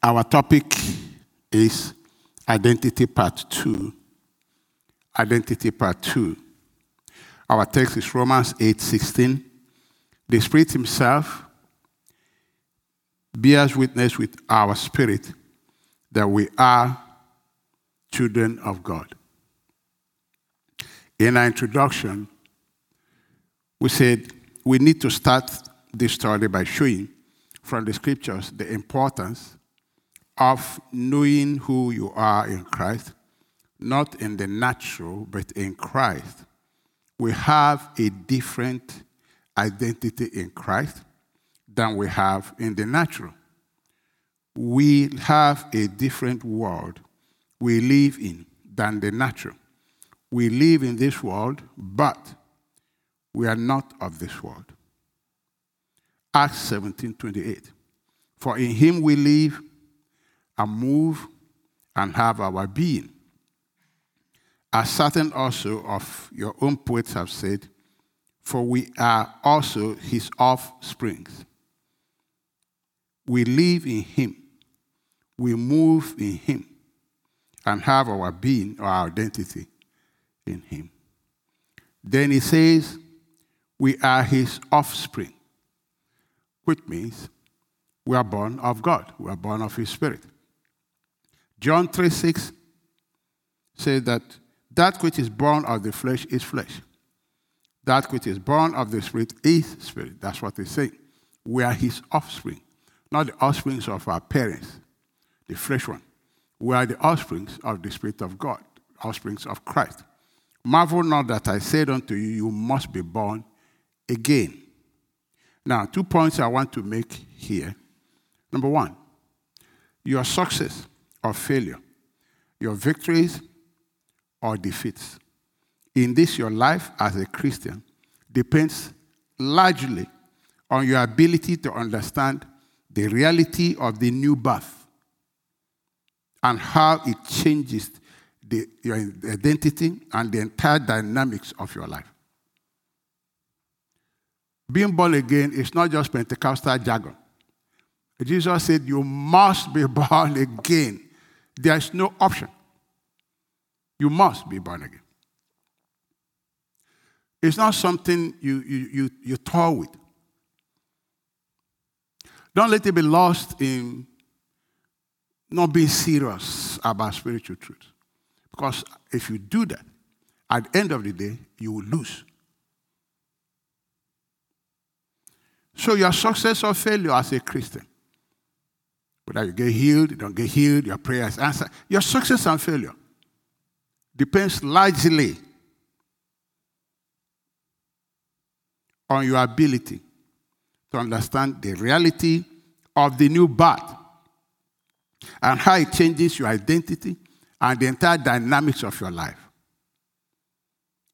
Our topic is Identity Part 2. Identity Part 2. Our text is Romans 8 16. The Spirit Himself bears witness with our spirit that we are children of God. In our introduction, we said we need to start this story by showing from the scriptures the importance of knowing who you are in Christ, not in the natural, but in Christ. We have a different identity in Christ than we have in the natural. We have a different world we live in than the natural. We live in this world, but we are not of this world. Acts 17 28. For in him we live and move and have our being. As certain also of your own poets have said, for we are also his offsprings. We live in him, we move in him, and have our being or our identity in him. Then he says, We are his offspring, which means we are born of God, we are born of his spirit. John 3 6 says that that which is born of the flesh is flesh. That which is born of the spirit is spirit. That's what they say. We are his offspring, not the offsprings of our parents, the flesh one. We are the offsprings of the Spirit of God, offsprings of Christ. Marvel not that I said unto you, you must be born again. Now, two points I want to make here. Number one, your success or failure, your victories or defeats in this your life as a Christian depends largely on your ability to understand the reality of the new birth and how it changes the, your identity and the entire dynamics of your life. Being born again is not just Pentecostal jargon. Jesus said, You must be born again. There's no option. You must be born again. It's not something you, you, you, you toy with. Don't let it be lost in not being serious about spiritual truth. Because if you do that, at the end of the day, you will lose. So your success or failure as a Christian, whether you get healed, you don't get healed, your prayer is answered, your success and failure depends largely on your ability to understand the reality of the new birth and how it changes your identity and the entire dynamics of your life.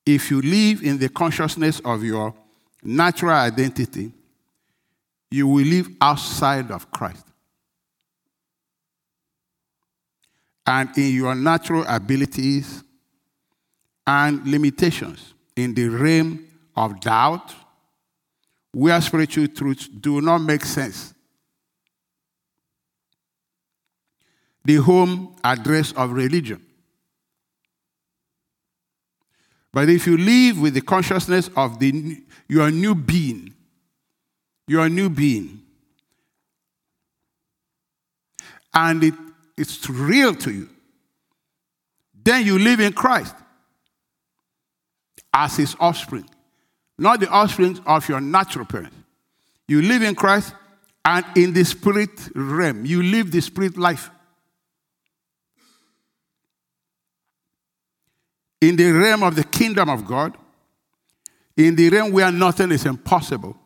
If you live in the consciousness of your natural identity, you will live outside of Christ. And in your natural abilities and limitations, in the realm of doubt, where spiritual truths do not make sense the home address of religion. But if you live with the consciousness of the, your new being, your new being, and it, it's real to you, then you live in Christ as his offspring, not the offspring of your natural parents. You live in Christ, and in the spirit realm, you live the spirit life. in the realm of the kingdom of God, in the realm where nothing is impossible,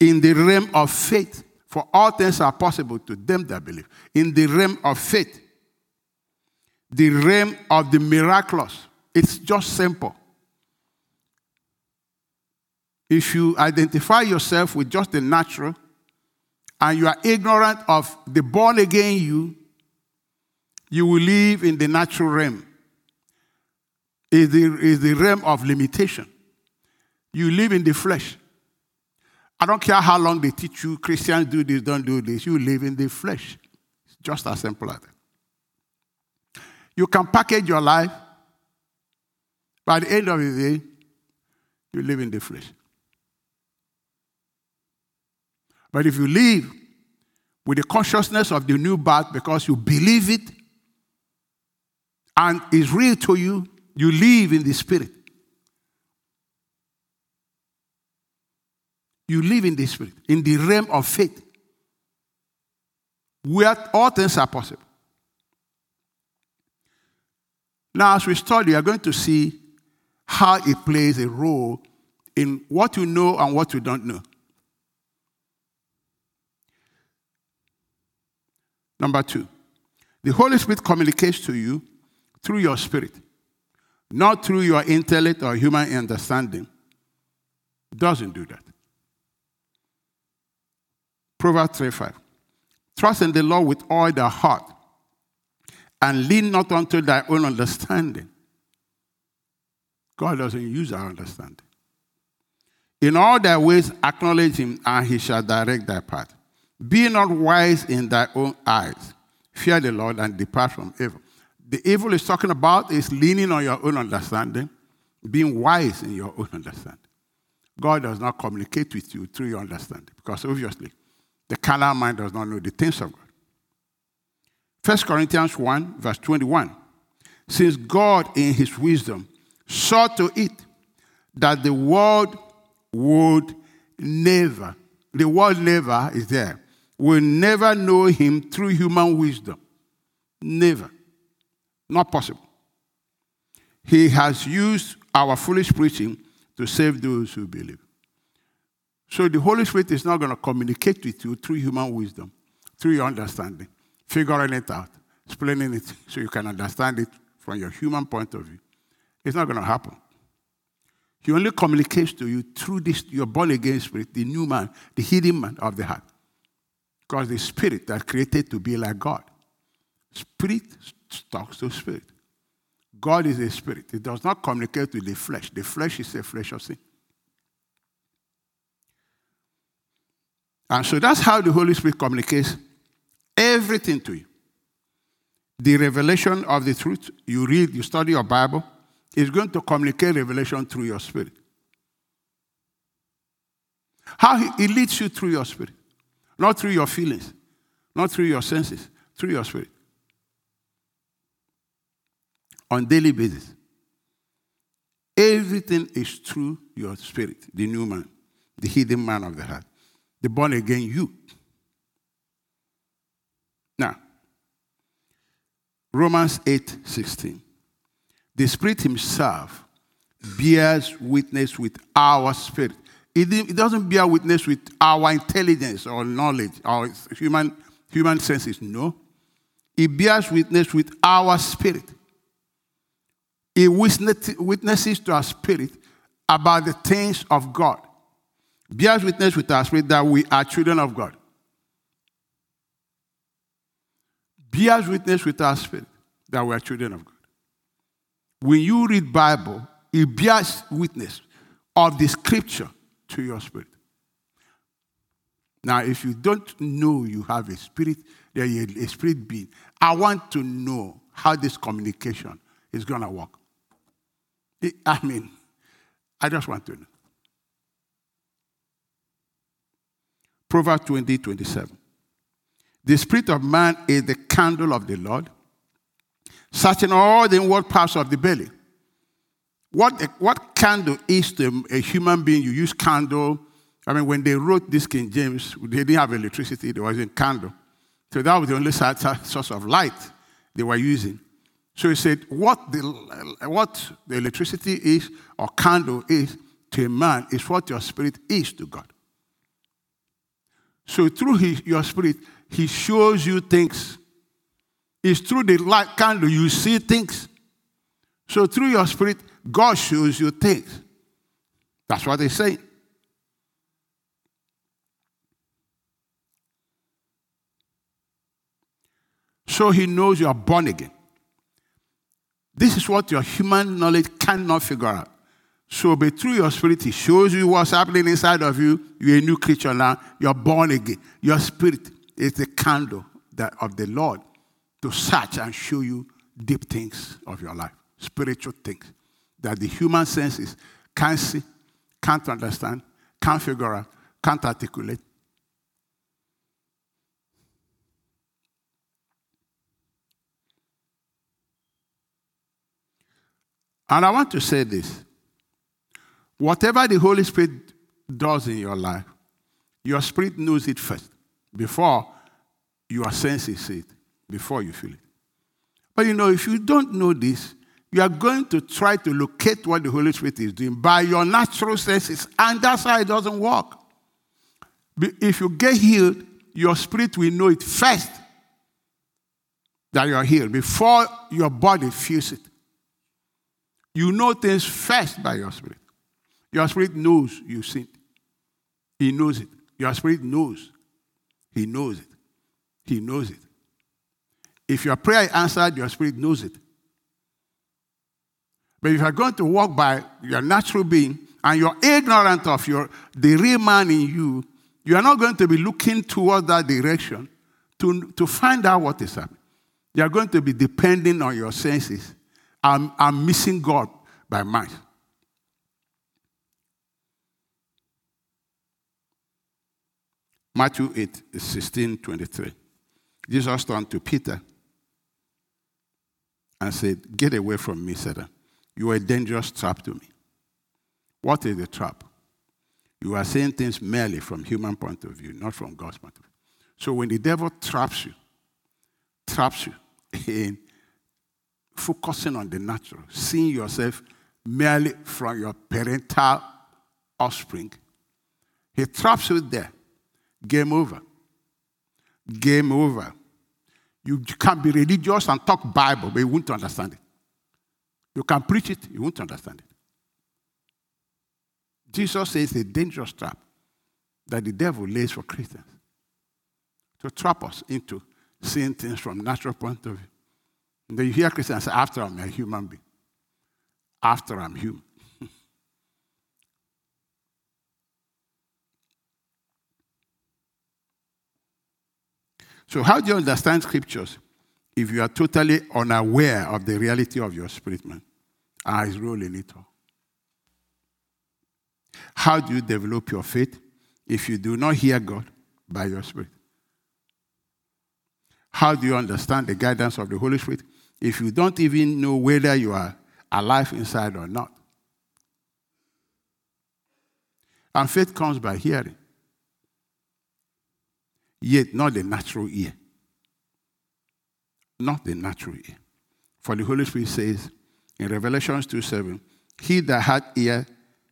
in the realm of faith, for all things are possible to them that believe, in the realm of faith, the realm of the miraculous. It's just simple. If you identify yourself with just the natural and you are ignorant of the born again you, you will live in the natural realm is the, is the realm of limitation. You live in the flesh. I don't care how long they teach you, Christians do this, don't do this. You live in the flesh. It's just as simple as that. You can package your life. By the end of the day, you live in the flesh. But if you live with the consciousness of the new birth because you believe it and it's real to you, you live in the spirit. You live in the spirit, in the realm of faith, where all things are possible. Now, as we study, we are going to see how it plays a role in what you know and what you don't know. Number two, the Holy Spirit communicates to you through your spirit, not through your intellect or human understanding. Doesn't do that. Proverbs 3 5. Trust in the Lord with all thy heart and lean not unto thy own understanding. God doesn't use our understanding. In all thy ways acknowledge him, and he shall direct thy path. Be not wise in thy own eyes. Fear the Lord and depart from evil. The evil is talking about is leaning on your own understanding, being wise in your own understanding. God does not communicate with you through your understanding because obviously the carnal mind does not know the things of God. 1 Corinthians 1, verse 21. Since God, in his wisdom, saw to it that the world would never, the world never is there, will never know him through human wisdom. Never. Not possible. He has used our foolish preaching to save those who believe. So the Holy Spirit is not going to communicate with you through human wisdom, through your understanding, figuring it out, explaining it so you can understand it from your human point of view. It's not going to happen. He only communicates to you through this, your born again spirit, the new man, the hidden man of the heart. Because the spirit that created to be like God. Spirit talks to spirit. God is a spirit. It does not communicate with the flesh. The flesh is a flesh of sin. And so that's how the Holy Spirit communicates everything to you. The revelation of the truth, you read, you study your Bible, is going to communicate revelation through your spirit. How he, leads you through your spirit, not through your feelings, not through your senses, through your spirit. On daily basis. Everything is through your spirit, the new man, the hidden man of the heart, the born again you. Now, Romans 8 16. The Spirit Himself bears witness with our spirit. It, doesn't bear witness with our intelligence or knowledge, our human, human senses. No. It bears witness with our spirit. It witnesses to our spirit about the things of God. Bears witness with our spirit that we are children of God. Bears witness with our spirit that we are children of God. When you read Bible, it bears witness of the scripture to your spirit. Now, if you don't know you have a spirit, there is a spirit being, I want to know how this communication is going to work. I mean, I just want to know. Proverbs 20, 27. The spirit of man is the candle of the Lord, searching all the inward parts of the belly. What, what candle is to a human being? You use candle. I mean, when they wrote this King James, they didn't have electricity, there wasn't candle. So that was the only source of light they were using. So he said, what the, what the electricity is or candle is to a man is what your spirit is to God. So through his, your spirit, he shows you things it's through the light candle you see things. So through your spirit, God shows you things. That's what they say. So he knows you are born again. This is what your human knowledge cannot figure out. So, but through your spirit, He shows you what's happening inside of you. You're a new creature now. You're born again. Your spirit is the candle that, of the Lord to search and show you deep things of your life, spiritual things that the human senses can't see, can't understand, can't figure out, can't articulate. And I want to say this whatever the Holy Spirit does in your life, your spirit knows it first before your senses see it, before you feel it. But you know, if you don't know this, you are going to try to locate what the Holy Spirit is doing by your natural senses, and that's how it doesn't work. If you get healed, your spirit will know it first that you are healed before your body feels it. You know things first by your spirit. Your spirit knows you sinned. He knows it. Your spirit knows. He knows it. He knows it. If your prayer is answered, your spirit knows it. But if you're going to walk by your natural being and you're ignorant of your the real man in you, you are not going to be looking towards that direction to, to find out what is happening. You are going to be depending on your senses I'm, I'm missing God by mind. Matthew 8, 16, 23. Jesus turned to Peter and said, Get away from me, Satan. You are a dangerous trap to me. What is the trap? You are saying things merely from human point of view, not from God's point of view. So when the devil traps you, traps you in focusing on the natural, seeing yourself merely from your parental offspring. He traps you there. Game over. Game over. You can be religious and talk Bible, but you won't understand it. You can preach it, you won't understand it. Jesus says a dangerous trap that the devil lays for Christians to trap us into seeing things from natural point of view. And then you hear Christians say, after I'm a human being. After I'm human. So, how do you understand scriptures if you are totally unaware of the reality of your spirit man role in it all? How do you develop your faith if you do not hear God by your spirit? How do you understand the guidance of the Holy Spirit if you don't even know whether you are alive inside or not. And faith comes by hearing, yet not the natural ear. Not the natural ear. For the Holy Spirit says in Revelations 2 7, He that had ear,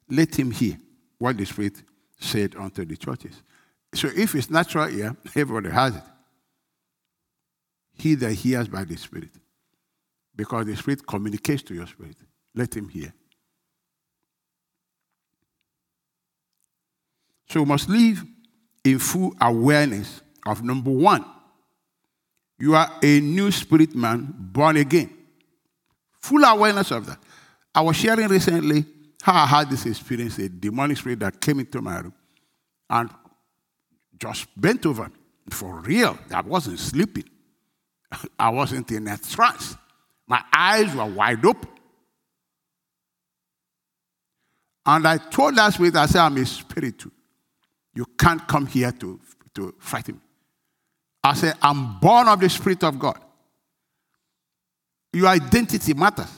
let him hear what the Spirit said unto the churches. So if it's natural ear, everybody has it. He that hears by the Spirit. Because the Spirit communicates to your spirit. Let Him hear. So we must live in full awareness of number one, you are a new spirit man born again. Full awareness of that. I was sharing recently how I had this experience, a demonic spirit that came into my room and just bent over. For real, I wasn't sleeping. I wasn't in a trance. My eyes were wide open. And I told that spirit, I said, I'm a spirit too. You can't come here to, to frighten me. I said, I'm born of the Spirit of God. Your identity matters.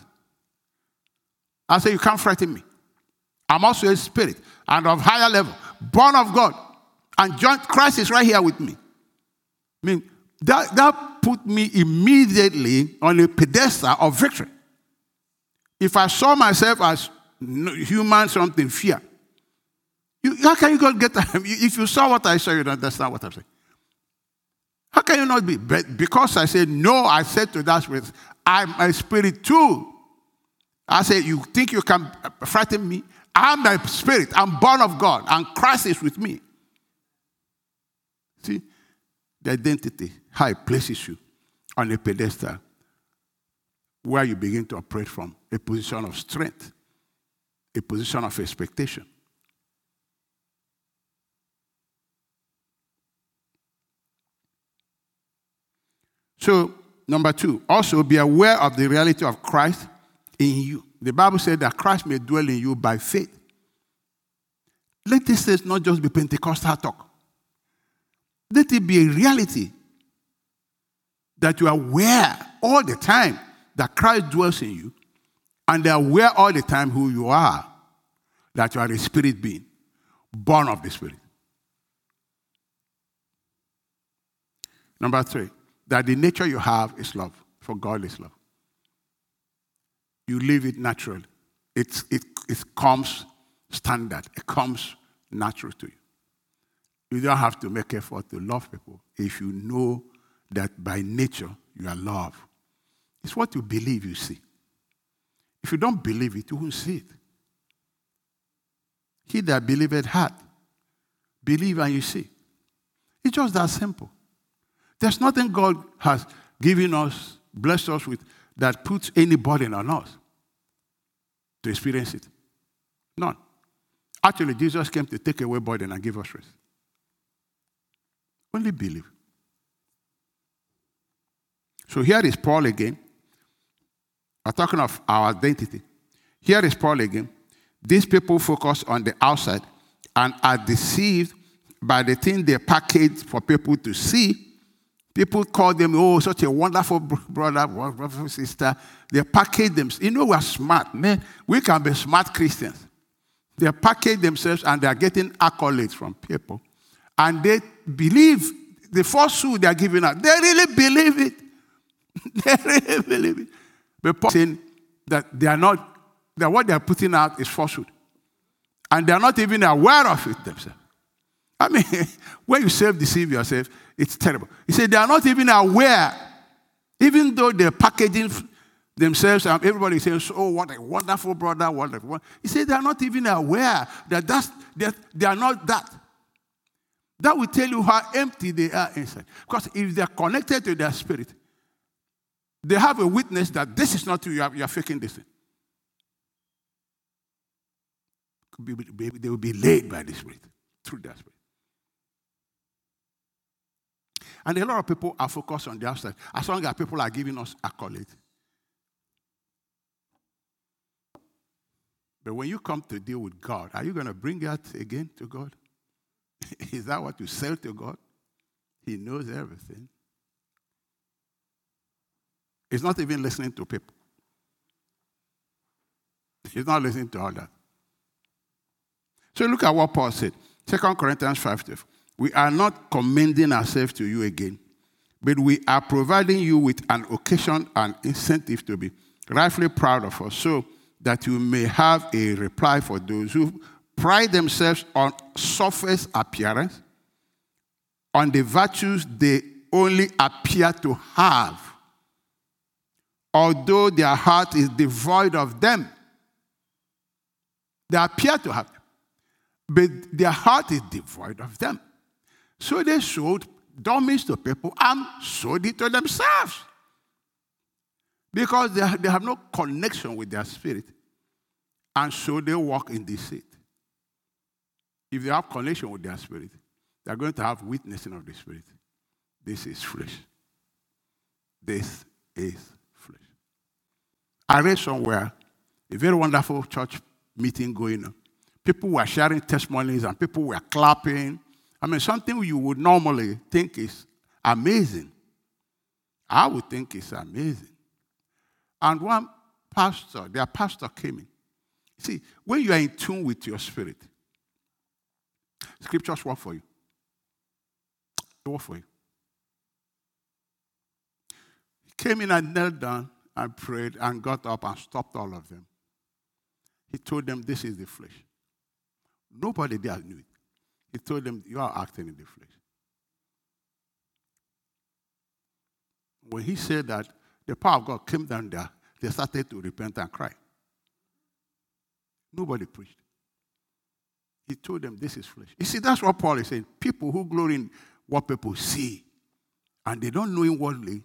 I said, You can't frighten me. I'm also a spirit and of higher level, born of God. And John Christ is right here with me. I mean, that, that put me immediately on a pedestal of victory. If I saw myself as human, something fear, you, how can you God get that? If you saw what I saw, you'd understand what I'm saying. How can you not be? But because I said, no, I said to that spirit, I'm a spirit too. I said, you think you can frighten me? I'm a spirit. I'm born of God, and Christ is with me. See, the identity, how it places you on a pedestal where you begin to operate from a position of strength a position of expectation. So, number two, also be aware of the reality of Christ in you. The Bible said that Christ may dwell in you by faith. Let this not just be Pentecostal talk. Let it be a reality that you are aware all the time that Christ dwells in you, and they are aware all the time who you are, that you are a spirit being, born of the Spirit. Number three, that the nature you have is love, for God is love. You live it naturally. It's, it, it comes standard, it comes natural to you. You don't have to make effort to love people if you know that by nature you are love. It's what you believe you see. If you don't believe it, you won't see it. He that believeth hath. Believe and you see. It's just that simple. There's nothing God has given us, blessed us with, that puts any burden on us to experience it. None. Actually, Jesus came to take away burden and give us rest. Only believe. So here is Paul again. We're talking of our identity. Here is Paul again. These people focus on the outside and are deceived by the thing they package for people to see. People call them, oh, such a wonderful brother, wonderful sister. They package them. You know, we're smart, man. We can be smart Christians. They package themselves and they're getting accolades from people. And they believe the falsehood they're giving out. They really believe it. they really believe it. But Paul saying that they are not, that what they are putting out is falsehood. And they are not even aware of it themselves. I mean, when you self deceive yourself, it's terrible. He said they are not even aware, even though they're packaging themselves and everybody says, Oh, what a wonderful brother, wonderful. He said they are not even aware that that's, that they are not that. That will tell you how empty they are inside. Because if they're connected to their spirit, they have a witness that this is not you, you are, you are faking this thing. They will be led by the Spirit, through their Spirit. And a lot of people are focused on the outside. As long as people are giving us accolades. But when you come to deal with God, are you going to bring that again to God? Is that what you sell to God? He knows everything. He's not even listening to people. He's not listening to all that. So look at what Paul said. 2 Corinthians 5 We are not commending ourselves to you again, but we are providing you with an occasion and incentive to be rightfully proud of us, so that you may have a reply for those who pride themselves on surface appearance, on the virtues they only appear to have although their heart is devoid of them. They appear to have them, but their heart is devoid of them. So they showed dummies to people and showed it to themselves. Because they, they have no connection with their spirit. And so they walk in deceit. If they have connection with their spirit, they're going to have witnessing of the spirit. This is flesh. This is flesh. I read somewhere a very wonderful church meeting going on. People were sharing testimonies and people were clapping. I mean, something you would normally think is amazing. I would think it's amazing. And one pastor, their pastor came in. See, when you are in tune with your spirit, scriptures work for you. They work for you. He came in and knelt down and prayed and got up and stopped all of them. He told them, This is the flesh. Nobody there knew it. He told them, You are acting in the flesh. When he said that, the power of God came down there, they started to repent and cry. Nobody preached. He told them, This is flesh. You see, that's what Paul is saying. People who glory in what people see and they don't know inwardly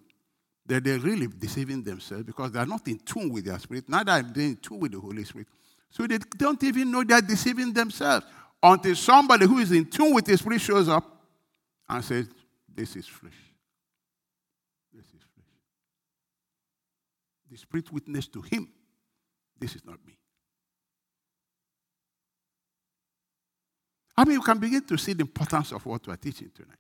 that they're really deceiving themselves because they're not in tune with their spirit, neither are they in tune with the Holy Spirit. So they don't even know they're deceiving themselves until somebody who is in tune with the Spirit shows up and says, This is flesh. This is flesh. The Spirit witnessed to him, This is not me. I mean, you can begin to see the importance of what we're teaching tonight.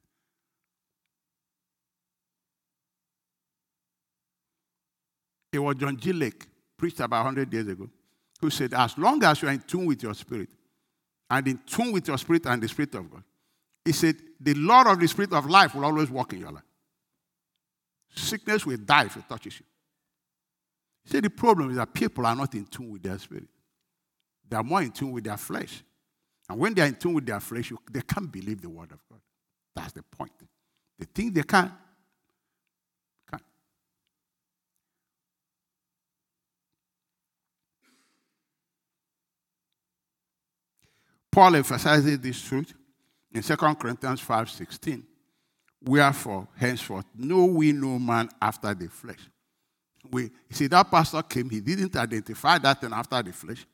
It was John G. Lake, preached about 100 years ago, who said, As long as you are in tune with your spirit, and in tune with your spirit and the Spirit of God, he said, The Lord of the Spirit of life will always walk in your life. Sickness will die if it touches you. He said, The problem is that people are not in tune with their spirit, they are more in tune with their flesh. And when they are in tune with their flesh, they can't believe the word of God. That's the point. They think they can. can. Paul emphasizes this truth in 2 Corinthians 5:16. Wherefore, henceforth, know we no man after the flesh. We, see, that pastor came, he didn't identify that thing after the flesh,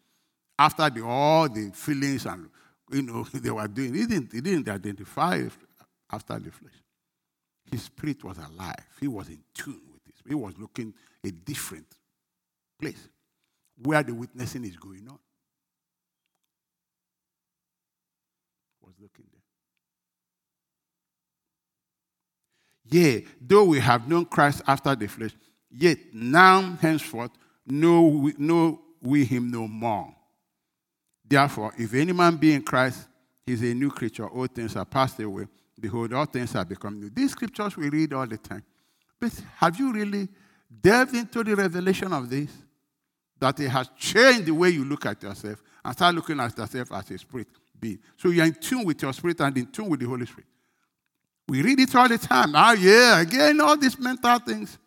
after the, all the feelings and you know, they were doing. He didn't, he didn't identify after the flesh. His spirit was alive. He was in tune with this. He was looking a different place where the witnessing is going on. Was looking there. Yea, though we have known Christ after the flesh, yet now henceforth know we, know we him no more. Therefore, if any man be in Christ, he is a new creature. All things are passed away. Behold, all things are become new. These scriptures we read all the time. But have you really delved into the revelation of this? That it has changed the way you look at yourself and start looking at yourself as a spirit being. So you're in tune with your spirit and in tune with the Holy Spirit. We read it all the time. Ah, yeah, again, all these mental things.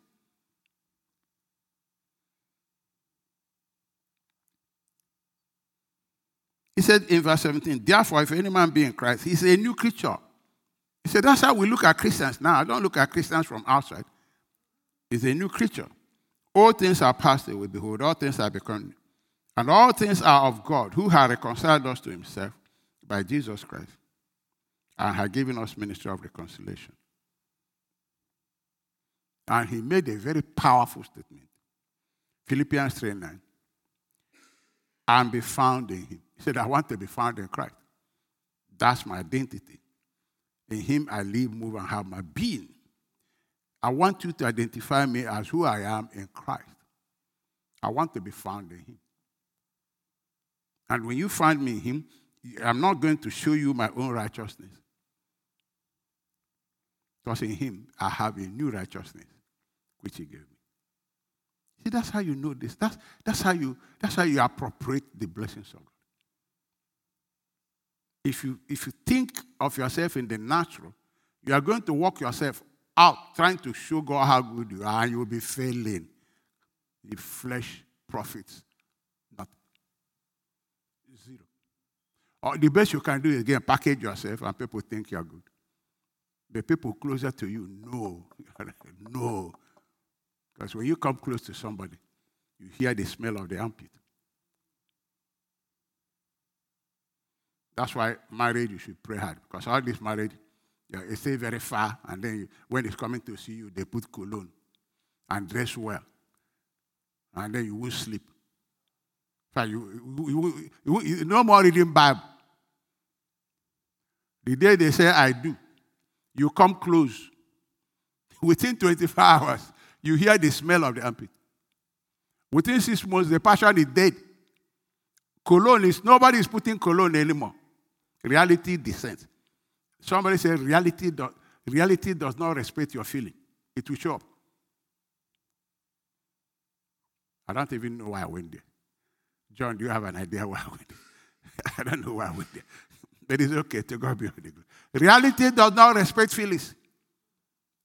He said in verse 17, therefore, if any man be in Christ, he's a new creature. He said, that's how we look at Christians now. I don't look at Christians from outside. He's a new creature. All things are passed away. Behold, all things are become. And all things are of God, who has reconciled us to himself by Jesus Christ and had given us ministry of reconciliation. And he made a very powerful statement. Philippians 3 9. And be found in him he said, I want to be found in Christ. That's my identity. In Him I live, move, and have my being. I want you to identify me as who I am in Christ. I want to be found in Him. And when you find me in Him, I'm not going to show you my own righteousness. Because in Him, I have a new righteousness, which He gave me. See, that's how you know this. That's, that's, how, you, that's how you appropriate the blessings of God if you, if you think of yourself in the natural, you are going to walk yourself out trying to show God how good you are, and you will be failing. The flesh profits nothing. Zero. Or the best you can do is again package yourself and people think you're good. The people closer to you know. no. Because when you come close to somebody, you hear the smell of the armpit. That's why marriage, you should pray hard. Because all this marriage, yeah, it stay very far, and then you, when it's coming to see you, they put cologne and dress well. And then you will sleep. So you, you, you, you, no more reading Bible. The day they say, I do, you come close. Within 24 hours, you hear the smell of the armpit. Within six months, the passion is dead. Cologne is, nobody is putting cologne anymore. Reality descends. Somebody said reality, do, reality does not respect your feeling. It will show up. I don't even know why I went there. John, do you have an idea why I went? I don't know why I went. But it's okay to God be the glory. Reality does not respect feelings.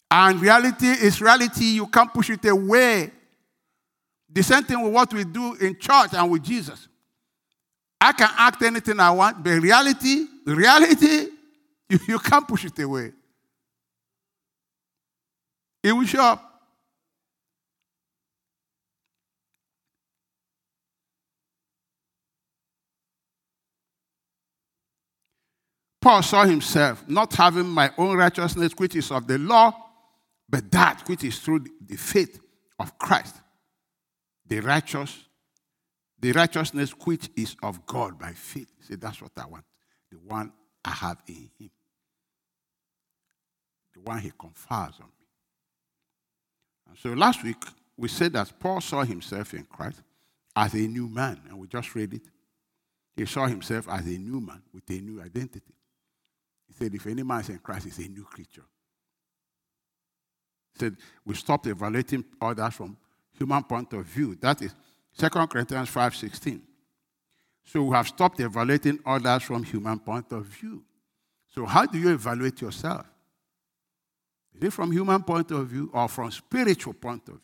And reality is reality. You can't push it away. The same thing with what we do in church and with Jesus. I can act anything I want, but reality, reality, you, you can't push it away. It will show up. Paul saw himself not having my own righteousness, which is of the law, but that which is through the faith of Christ. The righteous, the righteousness which is of God by faith. See, that's what I want. The one I have in him. The one he confers on me. And so last week we said that Paul saw himself in Christ as a new man, and we just read it. He saw himself as a new man with a new identity. He said, If any man is in Christ, he's a new creature. He said, We stopped evaluating others from human point of view. That is 2 Corinthians 5.16. So we have stopped evaluating others from human point of view. So how do you evaluate yourself? Is it from human point of view or from spiritual point of view?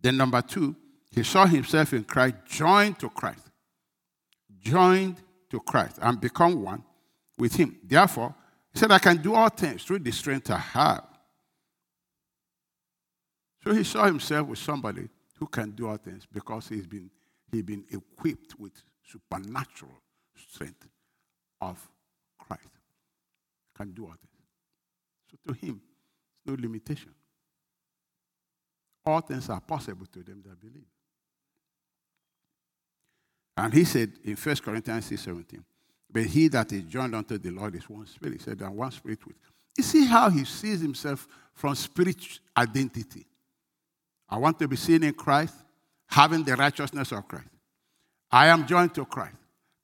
Then number two, he saw himself in Christ, joined to Christ. Joined to Christ and become one with him. Therefore, he said, I can do all things through the strength I have. So he saw himself with somebody who can do all things because he's been, he's been equipped with supernatural strength of Christ. Can do all things. So to him, no limitation. All things are possible to them that believe. And he said in 1 Corinthians 6 17, but he that is joined unto the Lord is one spirit. He said, and one spirit with. You see how he sees himself from spiritual identity. I want to be seen in Christ, having the righteousness of Christ. I am joined to Christ.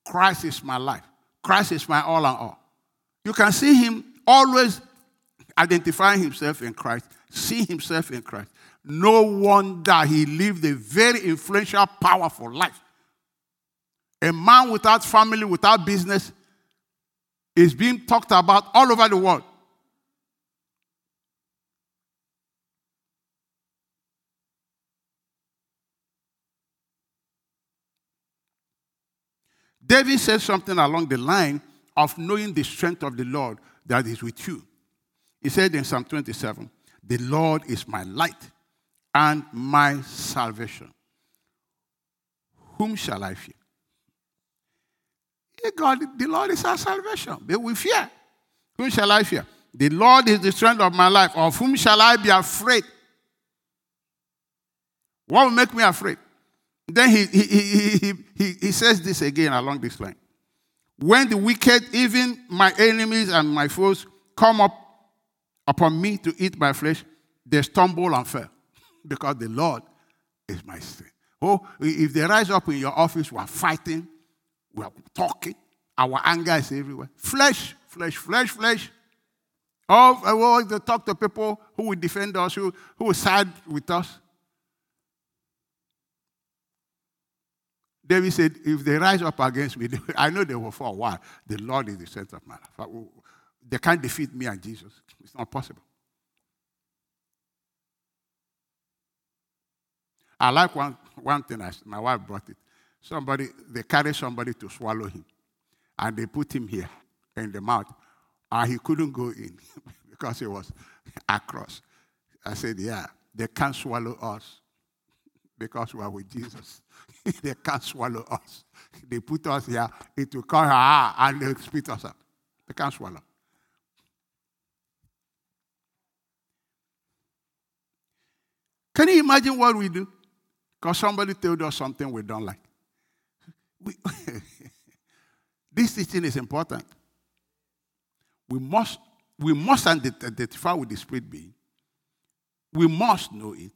Christ is my life. Christ is my all and all. You can see him always identifying himself in Christ, see himself in Christ. No wonder he lived a very influential, powerful life. A man without family, without business, is being talked about all over the world. David said something along the line of knowing the strength of the Lord that is with you. He said in Psalm 27, The Lord is my light and my salvation. Whom shall I fear? God, the Lord is our salvation. But we fear. Whom shall I fear? The Lord is the strength of my life. Of whom shall I be afraid? What will make me afraid? Then he, he, he, he, he says this again along this line. When the wicked, even my enemies and my foes, come up upon me to eat my flesh, they stumble and fall because the Lord is my strength. Oh, if they rise up in your office, are fighting, we are talking, our anger is everywhere. Flesh, flesh, flesh, flesh. Oh, well, they talk to people who will defend us, who, who will side with us. David said, if they rise up against me, I know they will fall. Why? The Lord is the center of my life. Oh, they can't defeat me and Jesus. It's not possible. I like one, one thing, I, my wife brought it. Somebody, they carried somebody to swallow him. And they put him here in the mouth. And he couldn't go in because he was across. I said, Yeah, they can't swallow us because we are with Jesus. they can't swallow us. They put us here, it will come her and they'll spit us out. They can't swallow. Can you imagine what we do? Because somebody told us something we don't like. We, this teaching is important. We must, we must identify with the spirit being. We must know it.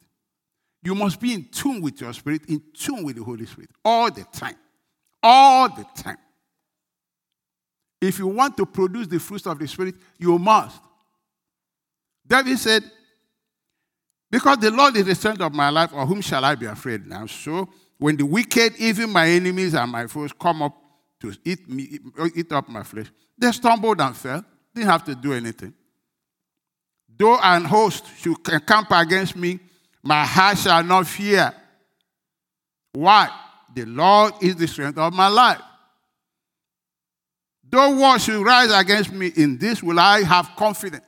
You must be in tune with your spirit, in tune with the Holy Spirit all the time. All the time. If you want to produce the fruits of the Spirit, you must. David said, because the Lord is the strength of my life, of whom shall I be afraid now? So when the wicked, even my enemies and my foes, come up to eat me, eat up my flesh, they stumbled and fell. Didn't have to do anything. Though an host should camp against me, my heart shall not fear. Why? The Lord is the strength of my life. Though war should rise against me, in this will I have confidence.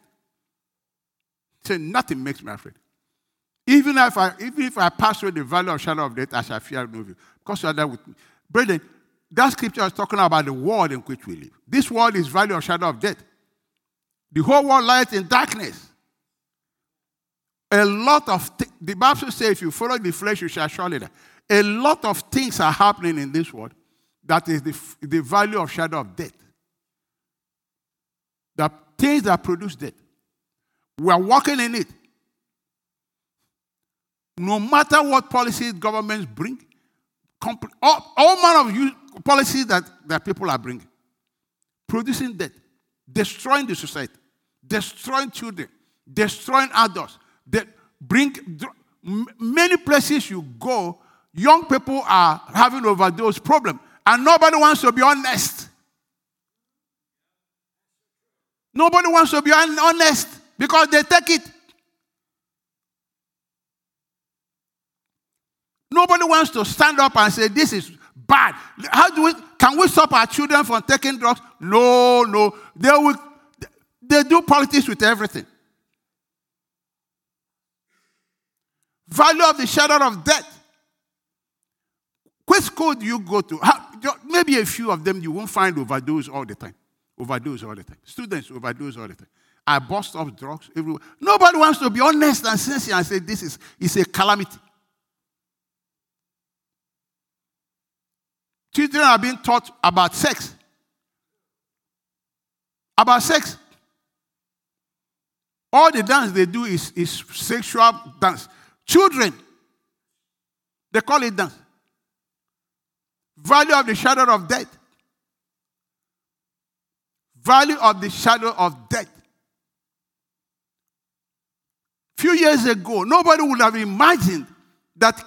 Say, nothing makes me afraid. Even if I, even if I pass through the valley of shadow of death, I shall fear no evil. Because you are there with me. Brethren, that scripture is talking about the world in which we live. This world is valley of shadow of death. The whole world lies in darkness. A lot of th- the Bible says, if you follow the flesh, you shall surely die. A lot of things are happening in this world that is the, the value of shadow of death. The things that produce death. We are walking in it. No matter what policies governments bring, all, all manner of policies that, that people are bringing, producing death, destroying the society, destroying children, destroying adults. They bring many places you go, young people are having overdose problem, and nobody wants to be honest. Nobody wants to be honest because they take it. Nobody wants to stand up and say, This is bad. How do we can we stop our children from taking drugs? No, no. They will they do politics with everything. Value of the shadow of death. Which school do you go to? Maybe a few of them you won't find overdose all the time. Overdose all the time. Students overdose all the time. I bust off drugs everywhere. Nobody wants to be honest and sincere and say this is, is a calamity. Children are being taught about sex. About sex. All the dance they do is, is sexual dance. Children, they call it dance. Value of the shadow of death. Value of the shadow of death. Few years ago, nobody would have imagined that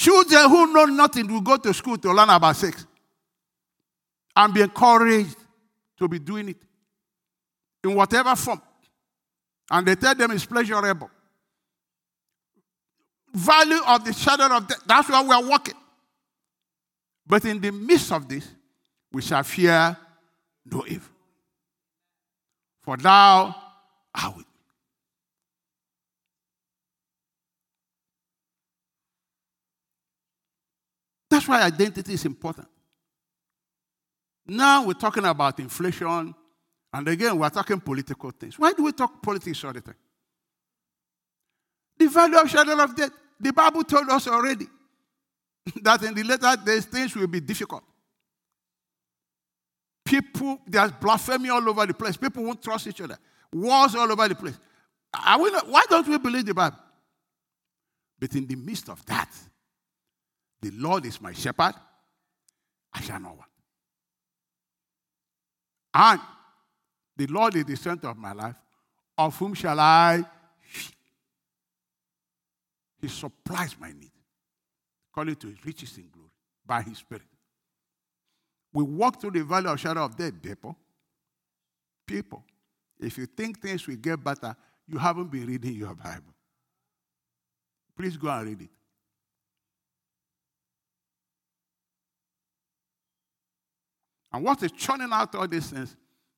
Children who know nothing will go to school to learn about sex and be encouraged to be doing it in whatever form. And they tell them it's pleasurable. Value of the shadow of death. That's why we are walking. But in the midst of this, we shall fear no evil. For thou art with That's why identity is important. Now we're talking about inflation, and again, we're talking political things. Why do we talk politics all the time? The value of shadow of death. The Bible told us already that in the later days things will be difficult. People, there's blasphemy all over the place. People won't trust each other. Wars all over the place. Not, why don't we believe the Bible? But in the midst of that, the Lord is my shepherd, I shall not want. And the Lord is the center of my life. Of whom shall I? He supplies my need, according to his riches in glory, by his spirit. We walk through the valley of shadow of death, people. People, if you think things will get better, you haven't been reading your Bible. Please go and read it. And what is churning out all these things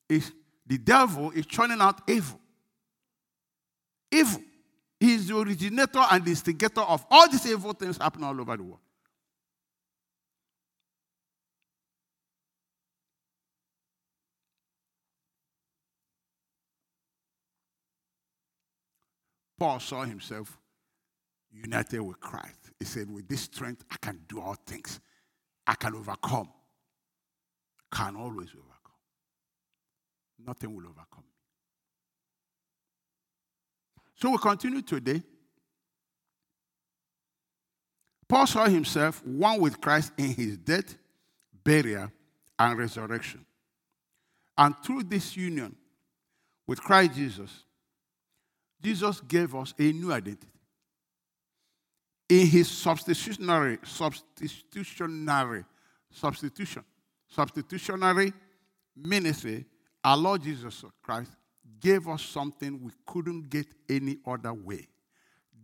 is the devil is churning out evil. Evil. He is the originator and instigator of all these evil things happening all over the world. Paul saw himself united with Christ. He said, With this strength, I can do all things. I can overcome can always overcome. Nothing will overcome me. So we continue today. Paul saw himself one with Christ in his death, burial, and resurrection. And through this union with Christ Jesus, Jesus gave us a new identity. In his substitutionary, substitutionary substitution, substitutionary ministry, our Lord Jesus Christ gave us something we couldn't get any other way.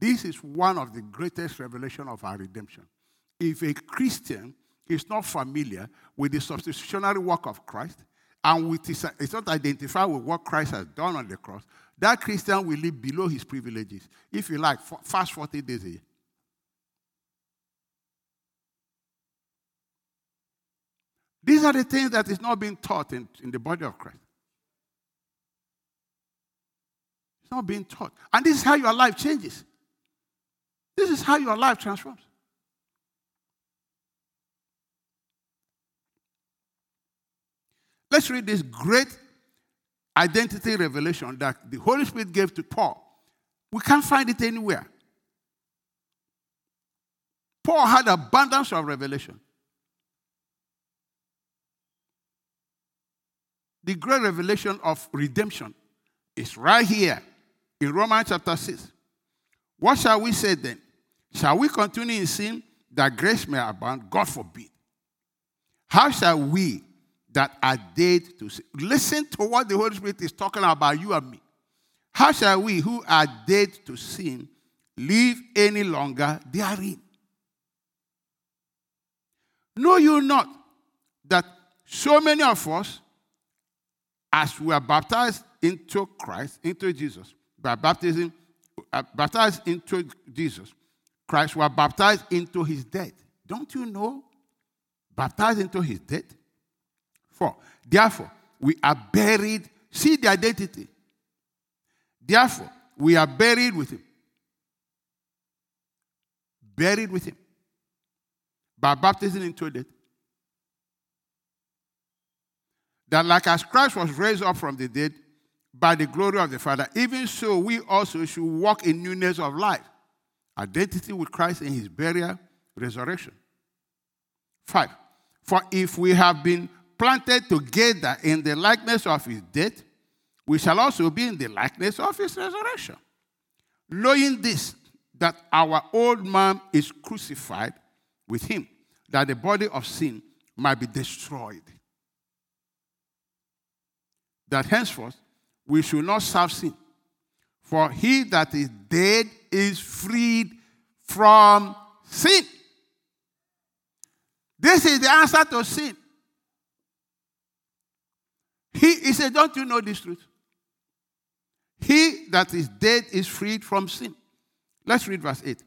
This is one of the greatest revelation of our redemption. If a Christian is not familiar with the substitutionary work of Christ and with his, it's not identified with what Christ has done on the cross, that Christian will live below his privileges. If you like, fast 40 days a year. These are the things that is not being taught in, in the body of Christ. It's not being taught. And this is how your life changes. This is how your life transforms. Let's read this great identity revelation that the Holy Spirit gave to Paul. We can't find it anywhere. Paul had abundance of revelation. The great revelation of redemption is right here in Romans chapter 6. What shall we say then? Shall we continue in sin that grace may abound? God forbid. How shall we that are dead to sin? Listen to what the Holy Spirit is talking about you and me. How shall we who are dead to sin live any longer therein? Know you not that so many of us, as we are baptized into Christ, into Jesus, by baptism, uh, baptized into Jesus, Christ were baptized into his death. Don't you know? Baptized into his death. For, Therefore, we are buried. See the identity. Therefore, we are buried with him. Buried with him. By baptism into death. That like as Christ was raised up from the dead by the glory of the Father, even so we also should walk in newness of life identity with Christ in his burial, resurrection. Five, for if we have been planted together in the likeness of his death, we shall also be in the likeness of his resurrection. Knowing this, that our old man is crucified with him, that the body of sin might be destroyed. That henceforth we should not serve sin. For he that is dead is freed from sin. This is the answer to sin. He, he said, Don't you know this truth? He that is dead is freed from sin. Let's read verse 8.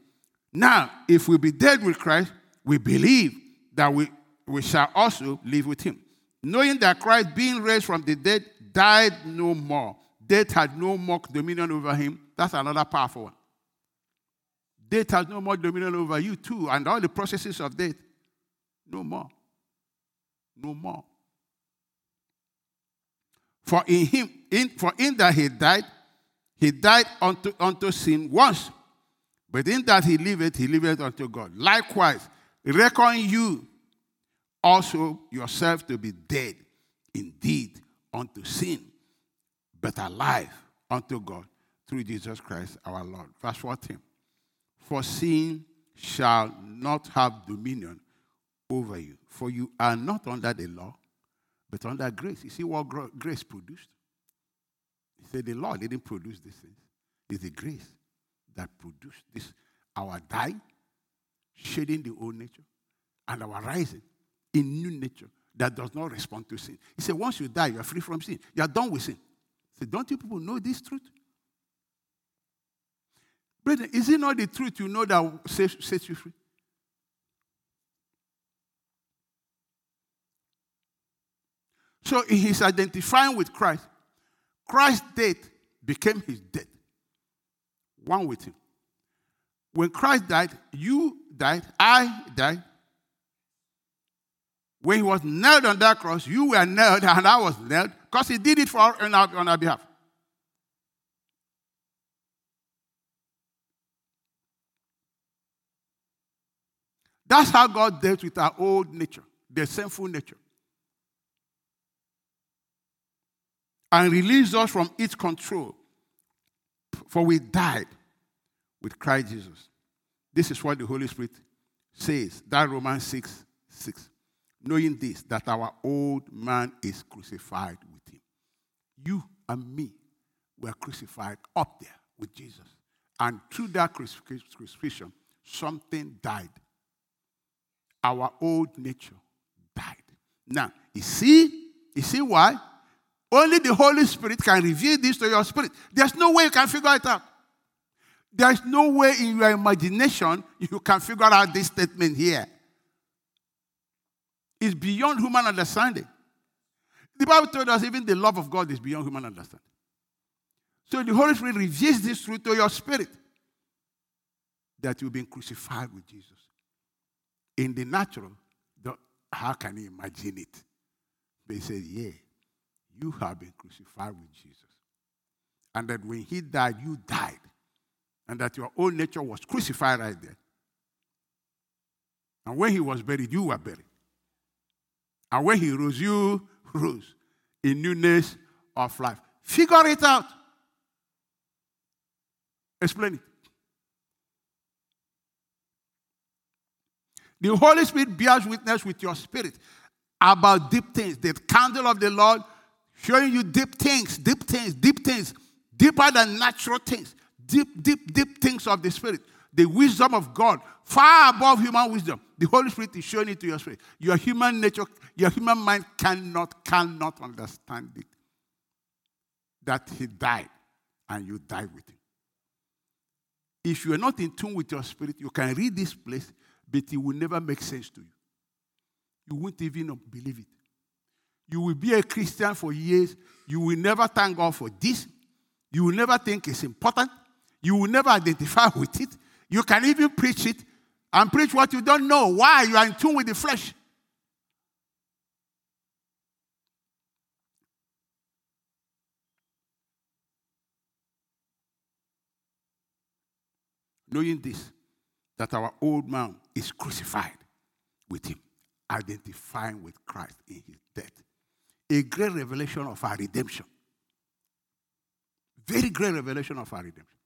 Now, if we be dead with Christ, we believe that we, we shall also live with him. Knowing that Christ, being raised from the dead, died no more. Death had no more dominion over him. That's another powerful one. Death has no more dominion over you, too, and all the processes of death. No more. No more. For in him, in, for in that he died, he died unto, unto sin once. But in that he liveth, he liveth unto God. Likewise, reckon you also yourself to be dead indeed unto sin, but alive unto God through Jesus Christ our Lord. Verse 14. For sin shall not have dominion over you, for you are not under the law, but under grace. You see what grace produced? He said the law didn't produce these things. It's the grace that produced this. Our dying, shedding the old nature, and our rising in new nature that does not respond to sin. He said, once you die, you are free from sin. You are done with sin. He said, don't you people know this truth? Brethren, is it not the truth you know that sets you free? So he's identifying with Christ. Christ's death became his death. One with him. When Christ died, you died, I died, when he was nailed on that cross, you were nailed and I was nailed because he did it for our, on, our, on our behalf. That's how God dealt with our old nature, the sinful nature. And released us from its control. For we died with Christ Jesus. This is what the Holy Spirit says. That Romans 6 6 knowing this, that our old man is crucified with him. You and me were crucified up there with Jesus. And through that crucifixion, something died. Our old nature died. Now, you see, you see why? Only the Holy Spirit can reveal this to your spirit. There's no way you can figure it out. There's no way in your imagination you can figure out this statement here. It's beyond human understanding. The Bible told us even the love of God is beyond human understanding. So the Holy Spirit reveals this truth to your spirit that you've been crucified with Jesus. In the natural, the, how can you imagine it? He said, Yeah, you have been crucified with Jesus. And that when he died, you died. And that your own nature was crucified right there. And when he was buried, you were buried. And when he rose, you rose in newness of life. Figure it out. Explain it. The Holy Spirit bears witness with your spirit about deep things. The candle of the Lord showing you deep things, deep things, deep things, deeper than natural things, deep, deep, deep things of the Spirit. The wisdom of God, far above human wisdom. The Holy Spirit is showing it to your spirit. Your human nature, your human mind cannot, cannot understand it. That He died and you die with Him. If you are not in tune with your spirit, you can read this place but it will never make sense to you. You won't even believe it. You will be a Christian for years. You will never thank God for this. You will never think it's important. You will never identify with it. You can even preach it and preach what you don't know. Why? You are in tune with the flesh. Knowing this, that our old man is crucified with him, identifying with Christ in his death. A great revelation of our redemption. Very great revelation of our redemption.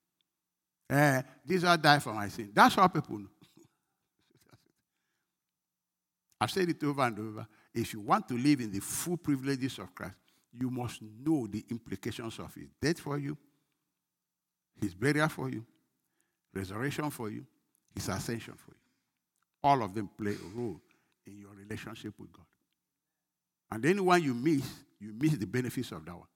Uh, Jesus died for my sin. That's how people know. I've said it over and over. If you want to live in the full privileges of Christ, you must know the implications of his death for you, his burial for you, resurrection for you, his ascension for you. All of them play a role in your relationship with God. And anyone you miss, you miss the benefits of that one.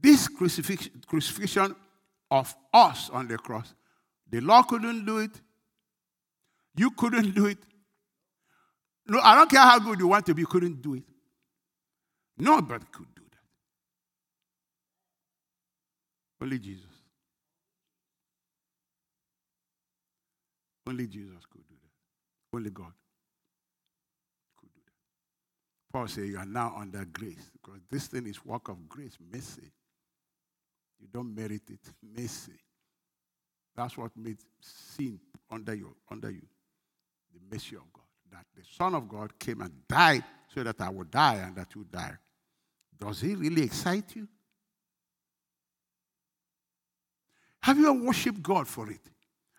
This crucifixion, crucifixion of us on the cross, the law couldn't do it. You couldn't do it. No, I don't care how good you want to be, you couldn't do it. Nobody could do that. Only Jesus. Only Jesus could do that. Only God could do that. Paul said, You are now under grace because this thing is work of grace, mercy. You don't merit it, mercy. That's what made sin under you, under you, the mercy of God. That the Son of God came and died so that I would die and that you die. Does he really excite you? Have you ever worshiped God for it?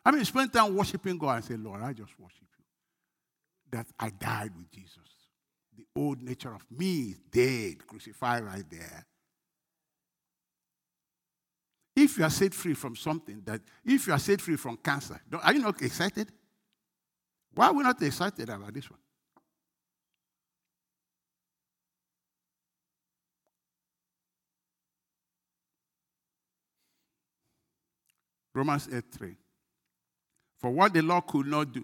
I mean, spend time worshiping God and say, Lord, I just worship you. That I died with Jesus. The old nature of me is dead, crucified right there. If you are set free from something that, if you are set free from cancer, are you not excited? Why are we not excited about this one? Romans 8 3. For what the law could not do,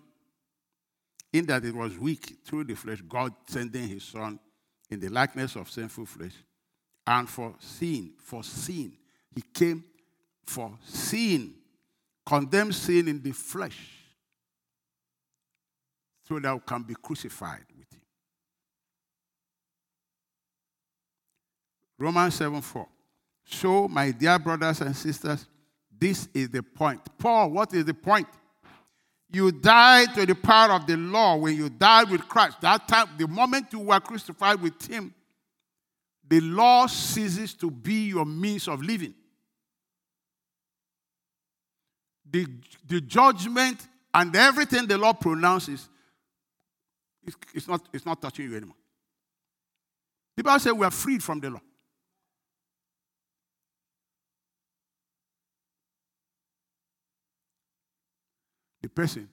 in that it was weak through the flesh, God sending his son in the likeness of sinful flesh, and for sin, for sin, he came for sin, condemned sin in the flesh, so that we can be crucified with him. Romans 7 4. So, my dear brothers and sisters, this is the point. Paul, what is the point? You died to the power of the law when you died with Christ. That time, the moment you were crucified with Him, the law ceases to be your means of living. The, the judgment and everything the law pronounces, it's, it's, not, it's not touching you anymore. The Bible says we are freed from the law. the person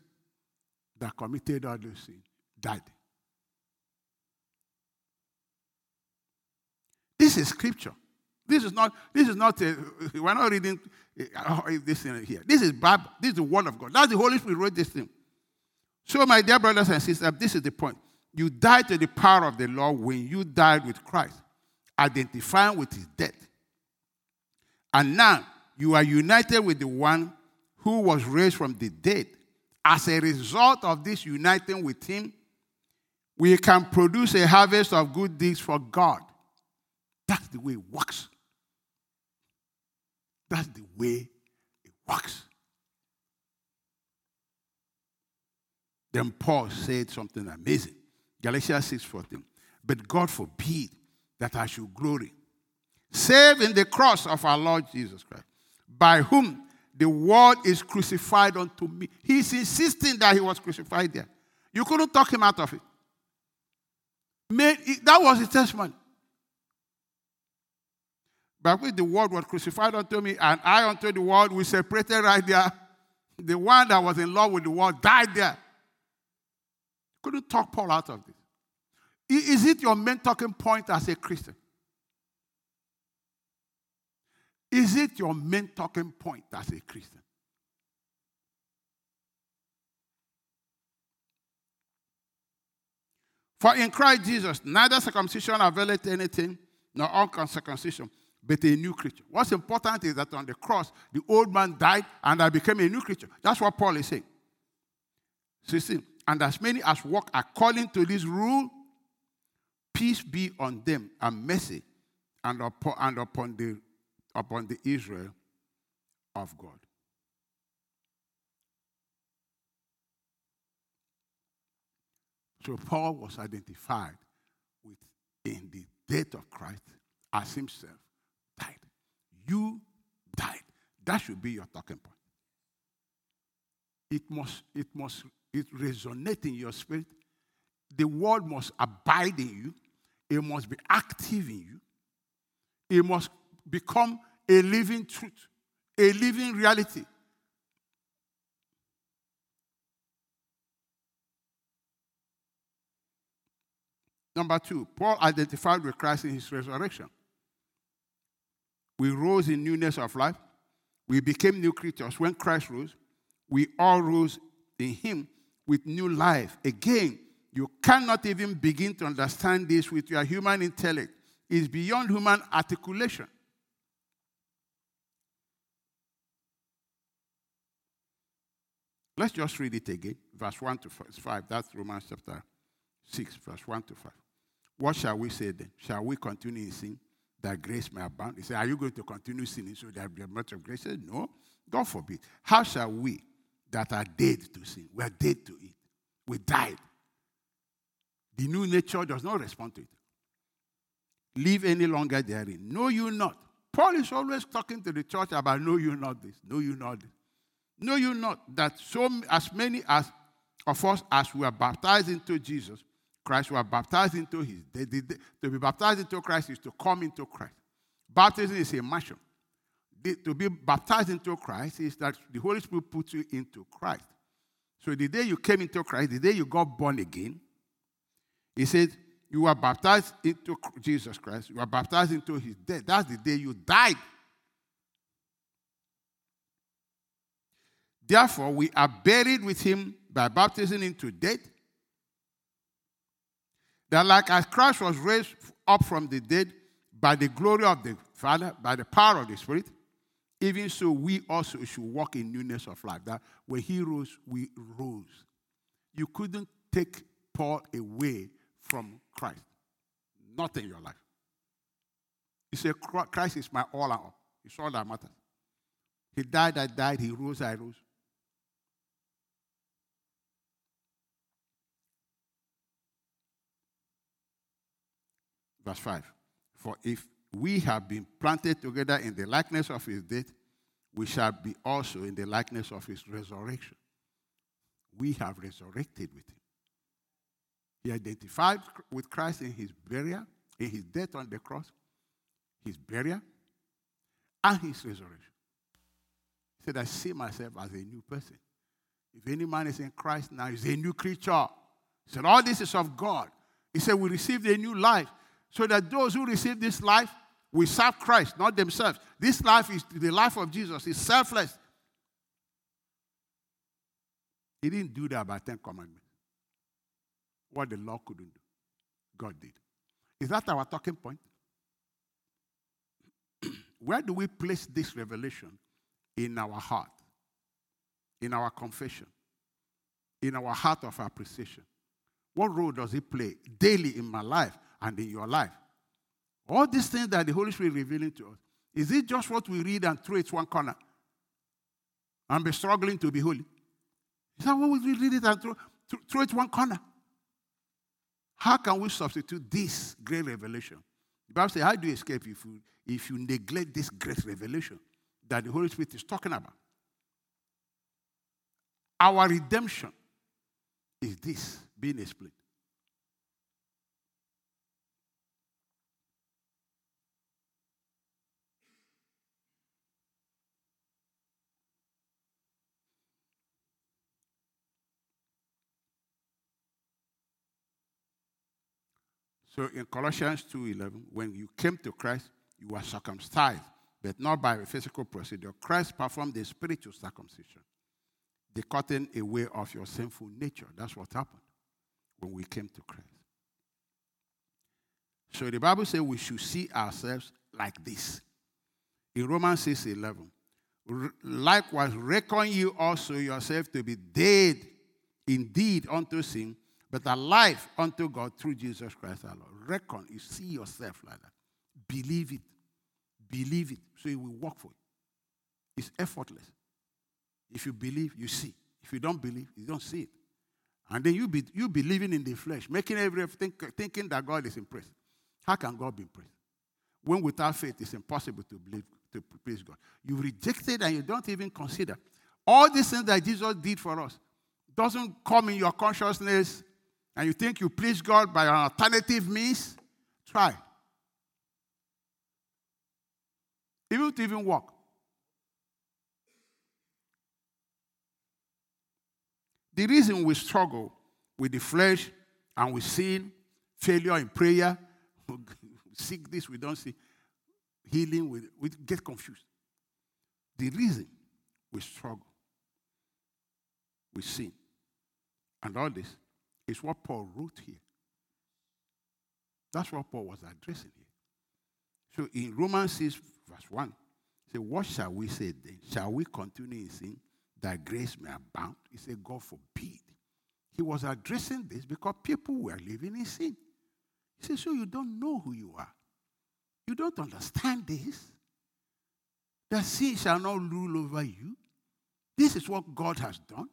that committed all those sins died. This is scripture. This is not, this is not, a, we're not reading uh, this thing here. This is Bible. This is the word of God. That's the Holy Spirit wrote this thing. So, my dear brothers and sisters, this is the point. You died to the power of the law when you died with Christ, identifying with his death. And now you are united with the one who was raised from the dead. As a result of this uniting with him, we can produce a harvest of good deeds for God. That's the way it works. That's the way it works. Then Paul said something amazing. Galatians 6:14. But God forbid that I should glory, save in the cross of our Lord Jesus Christ, by whom the world is crucified unto me. He's insisting that he was crucified there. You couldn't talk him out of it. That was his testimony. But with the world was crucified unto me, and I unto the world, we separated right there. The one that was in love with the world died there. Couldn't talk Paul out of this. Is it your main talking point as a Christian? Is it your main talking point as a Christian? For in Christ Jesus, neither circumcision availeth anything, nor uncircumcision, but a new creature. What's important is that on the cross, the old man died and I became a new creature. That's what Paul is saying. 16. And as many as walk according to this rule, peace be on them and mercy and upon, and upon, the, upon the Israel of God. So Paul was identified with in the death of Christ as himself. You died. That should be your talking point. It must, it must it resonate in your spirit. The word must abide in you. It must be active in you. It must become a living truth, a living reality. Number two, Paul identified with Christ in his resurrection. We rose in newness of life. We became new creatures. When Christ rose, we all rose in him with new life. Again, you cannot even begin to understand this with your human intellect. It's beyond human articulation. Let's just read it again. Verse 1 to 5. That's Romans chapter 6, verse 1 to 5. What shall we say then? Shall we continue in sin that grace may abound? He said, Are you going to continue sinning so that there be much of grace? Said, no, God forbid. How shall we that are dead to sin. We are dead to it. We died. The new nature does not respond to it. Live any longer therein. Know you not. Paul is always talking to the church about know you not this, know you not this. Know you not that so as many as of us as we are baptized into Jesus, Christ were baptized into his death. To be baptized into Christ is to come into Christ. Baptism is a mission to be baptized into Christ is that the Holy Spirit puts you into Christ. So the day you came into Christ, the day you got born again, he said, You are baptized into Jesus Christ. You are baptized into his death. That's the day you died. Therefore, we are buried with him by baptism into death. That, like as Christ was raised up from the dead by the glory of the Father, by the power of the Spirit, even so, we also should walk in newness of life. That when he rose, we rose. You couldn't take Paul away from Christ. Not in your life. He said, Christ is my all and all. It's all that matters. He died, I died. He rose, I rose. Verse 5. For if we have been planted together in the likeness of his death, we shall be also in the likeness of his resurrection. We have resurrected with him. He identified with Christ in his burial, in his death on the cross, his burial, and his resurrection. He said, I see myself as a new person. If any man is in Christ now, he's a new creature. He said, All this is of God. He said, We received a new life. So that those who receive this life will serve Christ, not themselves. This life is the life of Jesus, it's selfless. He didn't do that by Ten Commandments. What the law couldn't do, God did. Is that our talking point? Where do we place this revelation in our heart, in our confession, in our heart of appreciation? What role does it play daily in my life and in your life? All these things that the Holy Spirit revealing to us, is it just what we read and throw it one corner and be struggling to be holy? Is that what we read it and throw, throw it one corner? How can we substitute this great revelation? The Bible says, How do you escape if you, if you neglect this great revelation that the Holy Spirit is talking about? Our redemption is this being explained. So in Colossians 2:11, when you came to Christ, you were circumcised, but not by a physical procedure. Christ performed the spiritual circumcision, the cutting away of your sinful nature. That's what happened when we came to Christ. So the Bible says we should see ourselves like this. In Romans 6:11, likewise reckon you also yourself to be dead indeed unto sin but alive unto God through Jesus Christ our Lord. Reckon, you see yourself like that. Believe it. Believe it. So it will work for you. It's effortless. If you believe, you see. If you don't believe, you don't see it. And then you be you believing in the flesh, making everything thinking that God is impressed. How can God be impressed? When without faith it's impossible to believe to please God. You rejected and you don't even consider. All these things that Jesus did for us doesn't come in your consciousness and you think you please God by an alternative means, try. Even to even walk. The reason we struggle with the flesh and we sin, failure in prayer, seek this, we don't see, healing, we, we get confused. The reason we struggle with sin and all this is what Paul wrote here. That's what Paul was addressing here. So in Romans 6, verse 1, say, What shall we say then? Shall we continue in sin that grace may abound? He said, God forbid. He was addressing this because people were living in sin. He said, So you don't know who you are. You don't understand this. That sin shall not rule over you. This is what God has done.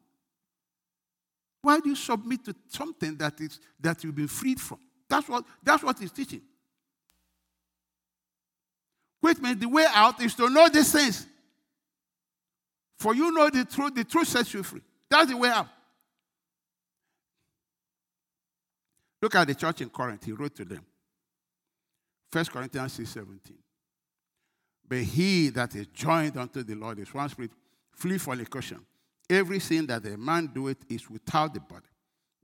Why do you submit to something that is that you've been freed from? That's what that's what he's teaching. Wait minute, the way out is to know these things. For you know the truth, the truth sets you free. That's the way out. Look at the church in Corinth. He wrote to them. 1 Corinthians 6 17. But he that is joined unto the Lord is one spirit, flee fornication. Every sin that a man doeth is without the body.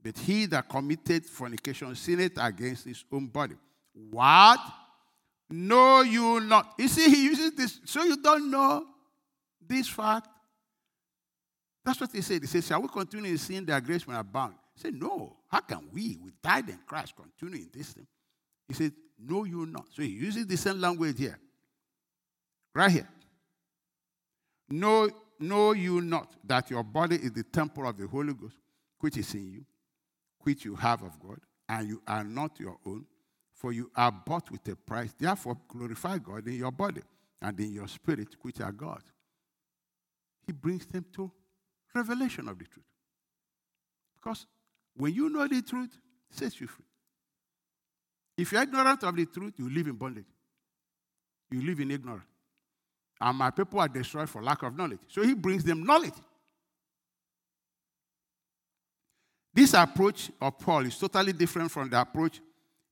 But he that committed fornication sinneth against his own body. What? Know you not. You see, he uses this, so you don't know this fact. That's what he said. He said, Shall we continue in sin that grace may abound? He said, No. How can we, we died in Christ, continue in this thing? He said, Know, you not. So he uses the same language here. Right here. No, know you not that your body is the temple of the Holy Ghost, which is in you, which you have of God, and you are not your own, for you are bought with a price. Therefore, glorify God in your body and in your spirit, which are God. He brings them to revelation of the truth. Because when you know the truth, it sets you free. If you're ignorant of the truth, you live in bondage. You live in ignorance and my people are destroyed for lack of knowledge. So he brings them knowledge. This approach of Paul is totally different from the approach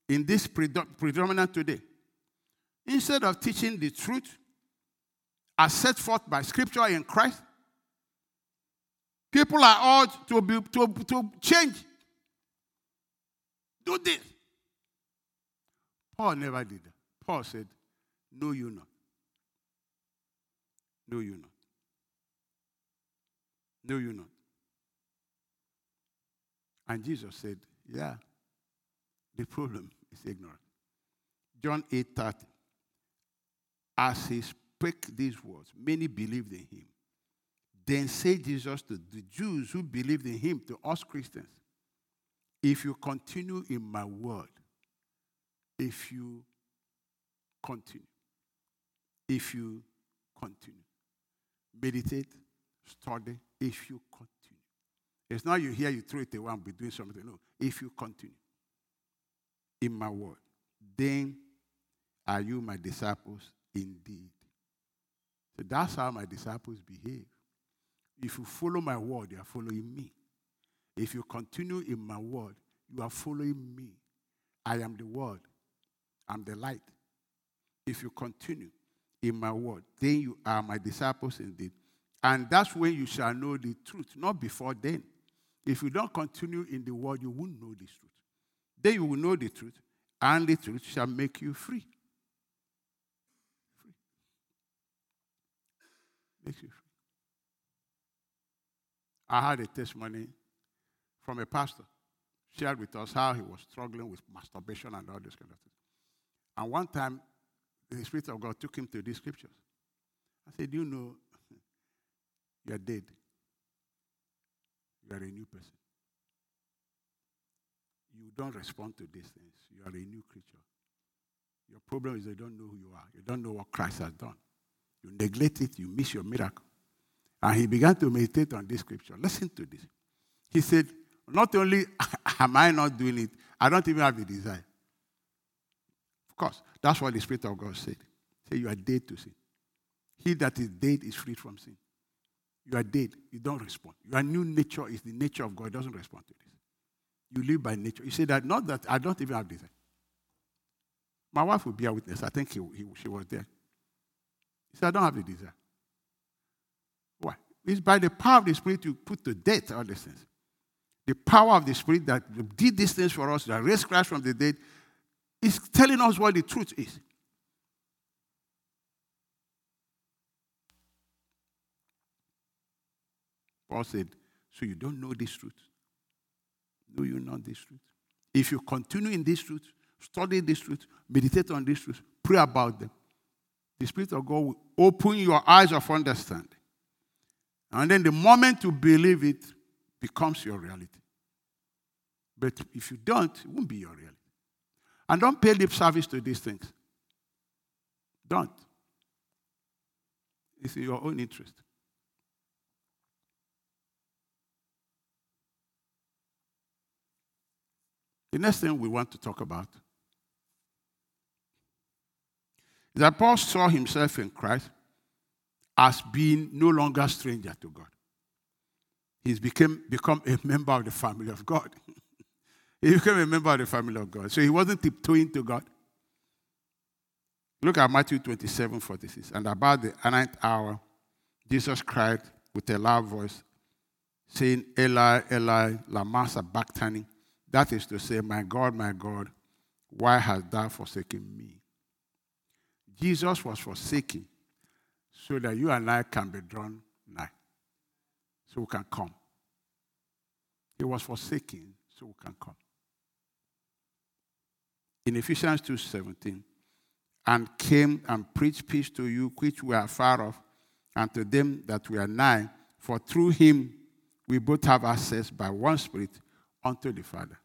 in this predominant today. Instead of teaching the truth as set forth by scripture in Christ, People are urged to, be, to, to change. Do this. Paul never did that. Paul said, Know, you not. Know, you not. Know, you not. And Jesus said, Yeah, the problem is ignorance. John 8 30. As he spake these words, many believed in him. Then said Jesus to the Jews who believed in him, to us Christians, if you continue in my word, if you continue, if you continue, meditate, study, if you continue. It's not you hear, you throw it away and be doing something. No, if you continue in my word, then are you my disciples indeed. So that's how my disciples behave. If you follow my word, you are following me. If you continue in my word, you are following me. I am the word. I'm the light. If you continue in my word, then you are my disciples indeed. And that's when you shall know the truth, not before then. If you don't continue in the word, you won't know this truth. Then you will know the truth, and the truth shall make you free. Free. Makes you free. I had a testimony from a pastor, shared with us how he was struggling with masturbation and all this kind of thing. And one time, the Spirit of God took him to these scriptures. I said, You know, you're dead. You are a new person. You don't respond to these things. You are a new creature. Your problem is you don't know who you are. You don't know what Christ has done. You neglect it, you miss your miracle. And he began to meditate on this scripture. Listen to this. He said, Not only am I not doing it, I don't even have the desire. Of course, that's what the Spirit of God said. Say, You are dead to sin. He that is dead is freed from sin. You are dead. You don't respond. Your new nature is the nature of God. It doesn't respond to this. You live by nature. You say that, not that I don't even have desire. My wife will be a witness. I think he, he, she was there. He said, I don't have the desire. Why? It's by the power of the Spirit you put to death all these things. The power of the Spirit that did these things for us, that raised Christ from the dead, is telling us what the truth is. Paul said, So you don't know this truth? No, you know this truth. If you continue in this truth, study this truth, meditate on this truth, pray about them, the Spirit of God will open your eyes of understanding. And then the moment you believe it becomes your reality. But if you don't, it won't be your reality. And don't pay lip service to these things. Don't. It's in your own interest. The next thing we want to talk about is that Paul saw himself in Christ as being no longer stranger to God. He's became, become a member of the family of God. he became a member of the family of God. So he wasn't tiptoeing to God. Look at Matthew 27 46. And about the ninth hour, Jesus cried with a loud voice, saying, Eli, Eli, lama sabachthani. That is to say, My God, my God, why hast thou forsaken me? Jesus was forsaken so that you and I can be drawn nigh, so we can come. He was forsaken so we can come. In Ephesians 2:17, and came and preached peace to you which were afar off, and to them that were nigh, for through him we both have access by one Spirit unto the Father.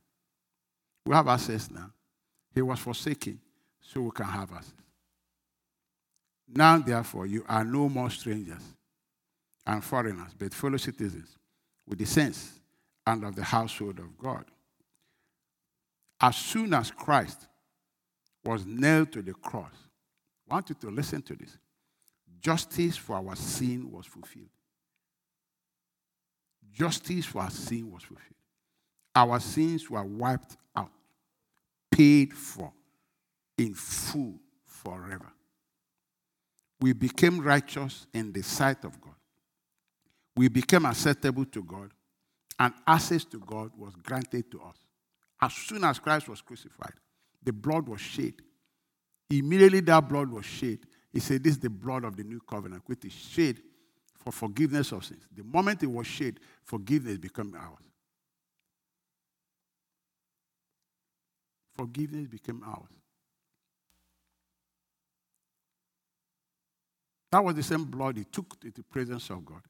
We have access now. He was forsaken, so we can have access. Now, therefore, you are no more strangers and foreigners, but fellow citizens with the saints and of the household of God. As soon as Christ was nailed to the cross, I want you to listen to this. Justice for our sin was fulfilled. Justice for our sin was fulfilled. Our sins were wiped out, paid for in full forever we became righteous in the sight of God. we became acceptable to God, and access to God was granted to us. As soon as Christ was crucified, the blood was shed. Immediately that blood was shed. He said, This is the blood of the new covenant, which is shed for forgiveness of sins. The moment it was shed, forgiveness became ours. Forgiveness became ours. That was the same blood he took to the presence of God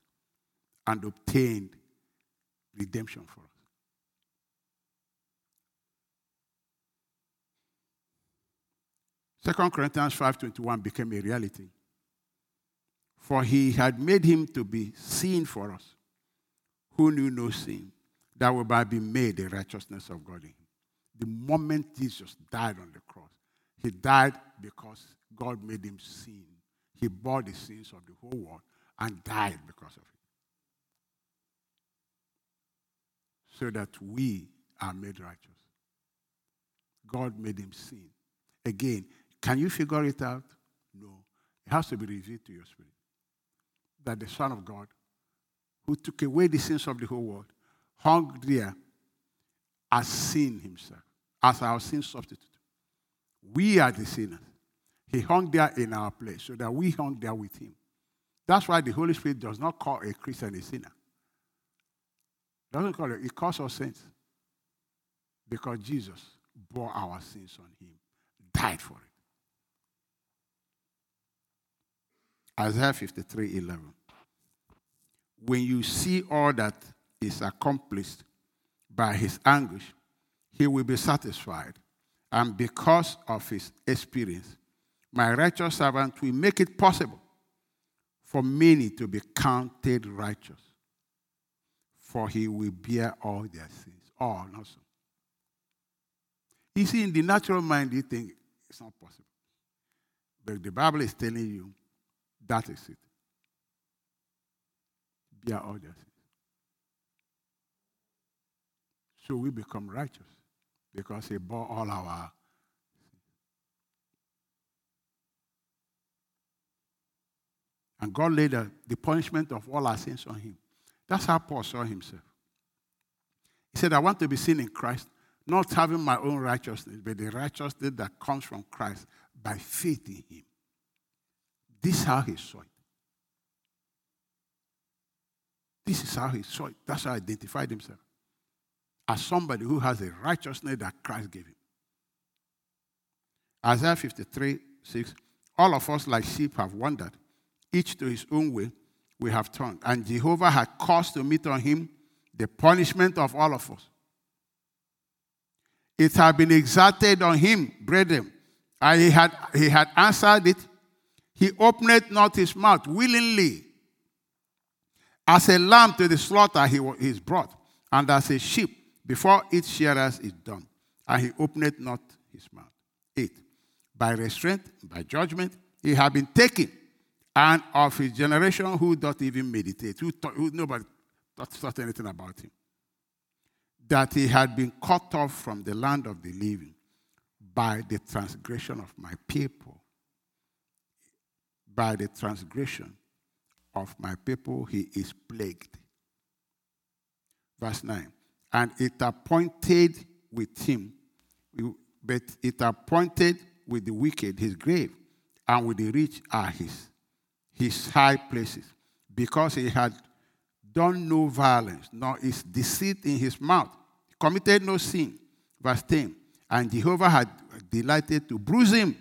and obtained redemption for us. Second Corinthians 5:21 became a reality. For he had made him to be sin for us, who knew no sin, that we might be made the righteousness of God in him. The moment Jesus died on the cross, he died because God made him sin. He bore the sins of the whole world and died because of it. So that we are made righteous. God made him sin. Again, can you figure it out? No. It has to be revealed to your spirit. That the Son of God, who took away the sins of the whole world, hung there as sin himself, as our sin substitute. We are the sinners. He hung there in our place so that we hung there with him. That's why the Holy Spirit does not call a Christian a sinner. Doesn't call it, it calls us saints. Because Jesus bore our sins on him, died for it. Isaiah 53 11. When you see all that is accomplished by his anguish, he will be satisfied. And because of his experience, my righteous servant will make it possible for many to be counted righteous, for he will bear all their sins. All, not so. You see, in the natural mind, you think it's not possible. But the Bible is telling you that is it. Bear their sins. So we become righteous because he bore all our And God laid the punishment of all our sins on him. That's how Paul saw himself. He said, I want to be seen in Christ, not having my own righteousness, but the righteousness that comes from Christ by faith in him. This is how he saw it. This is how he saw it. That's how he identified himself. As somebody who has a righteousness that Christ gave him. Isaiah 53 6 All of us, like sheep, have wandered each to his own way, we have turned. And Jehovah had caused to meet on him the punishment of all of us. It had been exacted on him, brethren, and he had, he had answered it. He opened not his mouth willingly. As a lamb to the slaughter, he is brought, and as a sheep before its shearers is dumb, and he opened not his mouth. 8. By restraint, by judgment, he had been taken and of his generation who don't even meditate, who, thought, who nobody thought, thought anything about him. That he had been cut off from the land of the living by the transgression of my people. By the transgression of my people, he is plagued. Verse 9. And it appointed with him, but it appointed with the wicked his grave, and with the rich are his his high places, because he had done no violence, nor is deceit in his mouth. He committed no sin. Verse 10. And Jehovah had delighted to bruise him.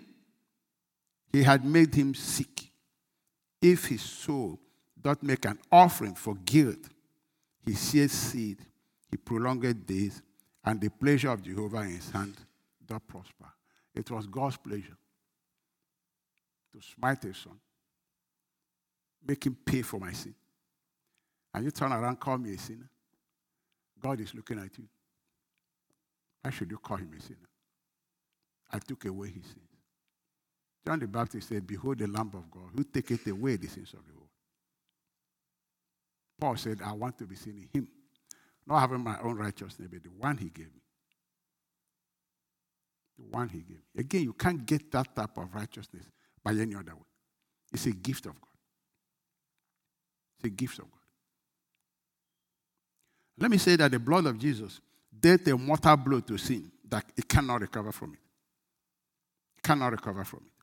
He had made him sick. If his soul doth make an offering for guilt, he sees seed, he prolonged days, and the pleasure of Jehovah in his hand doth prosper. It was God's pleasure to smite his son make him pay for my sin. And you turn around, call me a sinner. God is looking at you. Why should you call him a sinner? I took away his sins. John the Baptist said, Behold the Lamb of God who taketh away the sins of the world. Paul said, I want to be seen in him, not having my own righteousness, but the one he gave me. The one he gave me. Again, you can't get that type of righteousness by any other way. It's a gift of God. It's a gift of God. Let me say that the blood of Jesus dealt a mortal blow to sin that it cannot recover from it. it cannot recover from it.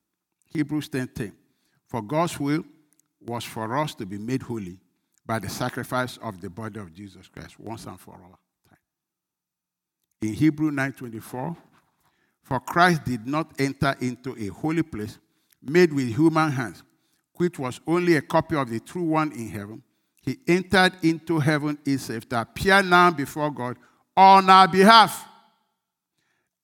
Hebrews 10 10. For God's will was for us to be made holy by the sacrifice of the body of Jesus Christ once and for all time. In Hebrew 9:24, for Christ did not enter into a holy place made with human hands, which was only a copy of the true one in heaven. He entered into heaven itself to appear now before God on our behalf.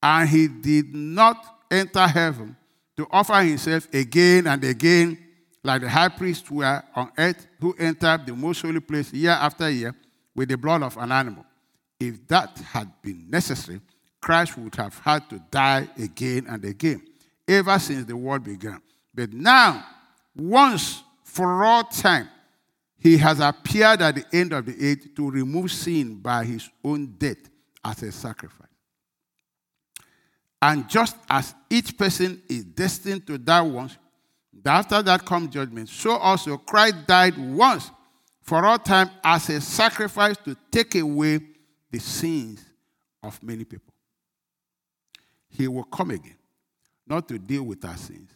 And he did not enter heaven to offer himself again and again, like the high priests were on earth who entered the most holy place year after year with the blood of an animal. If that had been necessary, Christ would have had to die again and again, ever since the world began. But now, once for all time, he has appeared at the end of the age to remove sin by his own death as a sacrifice. And just as each person is destined to die once, after that comes judgment, so also Christ died once for all time as a sacrifice to take away the sins of many people. He will come again, not to deal with our sins,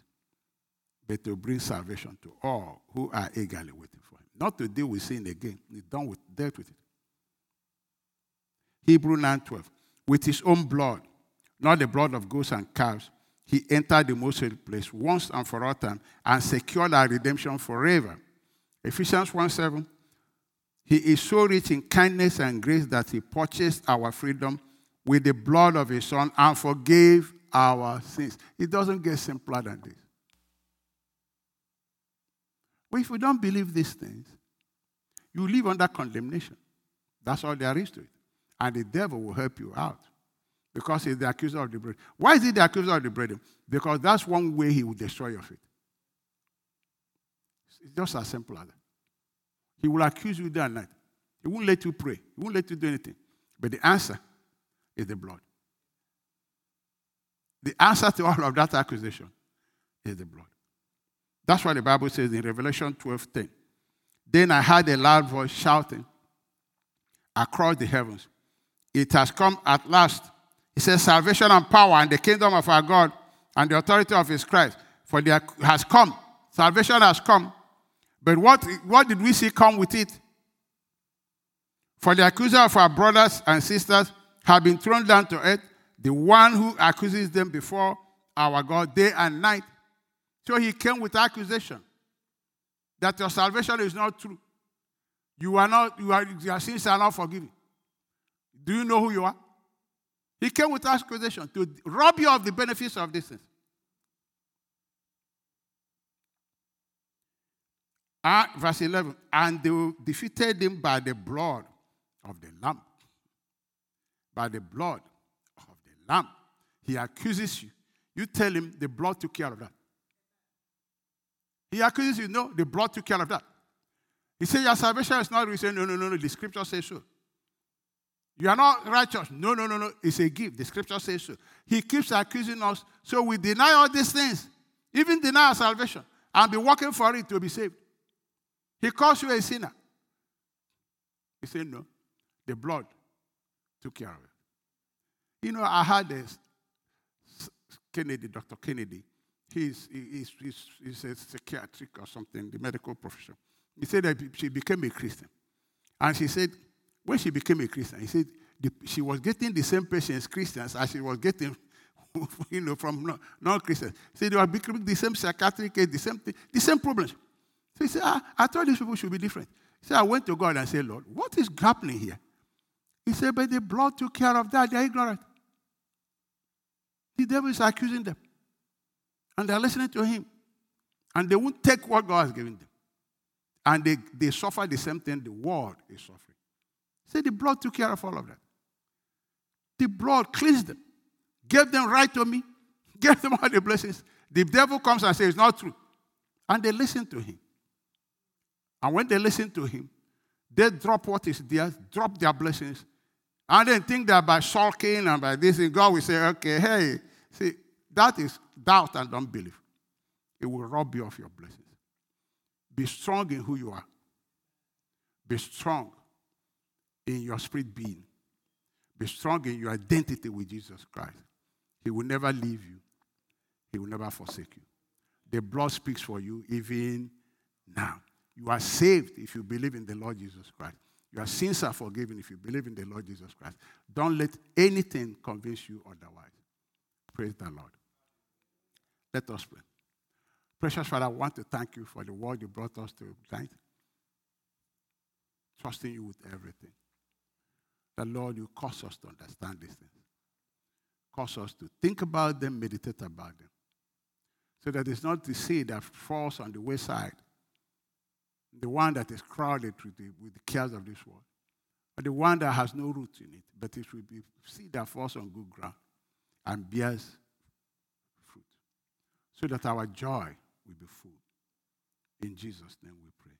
but to bring salvation to all who are eagerly waiting for him. Not to deal with sin again. He's done with dealt with it. Hebrew 9:12. With his own blood, not the blood of goats and calves, he entered the most holy place once and for all time and secured our redemption forever. Ephesians 1 7. He is so rich in kindness and grace that he purchased our freedom with the blood of his son and forgave our sins. It doesn't get simpler than this. But if you don't believe these things, you live under condemnation. That's all there is to it. And the devil will help you out because he's the accuser of the brethren. Why is he the accuser of the brethren? Because that's one way he will destroy your faith. It's just as simple as that. He will accuse you day and night. He won't let you pray. He won't let you do anything. But the answer is the blood. The answer to all of that accusation is the blood. That's why the Bible says in Revelation 12 10. Then I heard a loud voice shouting across the heavens, It has come at last. It says, Salvation and power and the kingdom of our God and the authority of his Christ. For there has come. Salvation has come. But what, what did we see come with it? For the accuser of our brothers and sisters have been thrown down to earth, the one who accuses them before our God day and night. So he came with accusation that your salvation is not true. You are not, you are, your sins are not forgiven. Do you know who you are? He came with accusation to rob you of the benefits of this Thing. And verse 11, and they defeated him by the blood of the Lamb. By the blood of the Lamb. He accuses you. You tell him the blood took care of that. He accuses you, no, the blood took care of that. He says your salvation is not real. No, no, no, no, the scripture says so. You are not righteous. No, no, no, no. It's a gift. The scripture says so. He keeps accusing us. So we deny all these things, even deny our salvation, and be working for it to be saved. He calls you a sinner. He said, no. The blood took care of it. You know, I had this Kennedy, Dr. Kennedy. He's, he's, he's, he's a psychiatric or something, the medical profession. He said that she became a Christian. And she said, when she became a Christian, he said the, she was getting the same patients, Christians, as she was getting you know, from non Christians. He said they were becoming the same psychiatric case, the same thing, the same problems. So he said, ah, I thought these people should be different. Said, I went to God and said, Lord, what is happening here? He said, but the blood took care of that. They're ignorant. The devil is accusing them. And they're listening to him. And they won't take what God has given them. And they, they suffer the same thing the world is suffering. Say the blood took care of all of that. The blood cleansed them, gave them right to me, gave them all the blessings. The devil comes and says it's not true. And they listen to him. And when they listen to him, they drop what is theirs, drop their blessings, and then think that by sulking and by this, and God will say, okay, hey, see, that is doubt and unbelief. It will rob you of your blessings. Be strong in who you are. Be strong in your spirit being. Be strong in your identity with Jesus Christ. He will never leave you, He will never forsake you. The blood speaks for you even now. You are saved if you believe in the Lord Jesus Christ. Your sins are forgiven if you believe in the Lord Jesus Christ. Don't let anything convince you otherwise. Praise the Lord. Let us pray. Precious Father, I want to thank you for the word you brought us to tonight. Trusting you with everything. The Lord, you cause us to understand these things. Cause us to think about them, meditate about them. So that it's not the seed that falls on the wayside, the one that is crowded with the, with the cares of this world, but the one that has no root in it, but it will be seed that falls on good ground and bears fruit. So that our joy will be full. In Jesus' name we pray.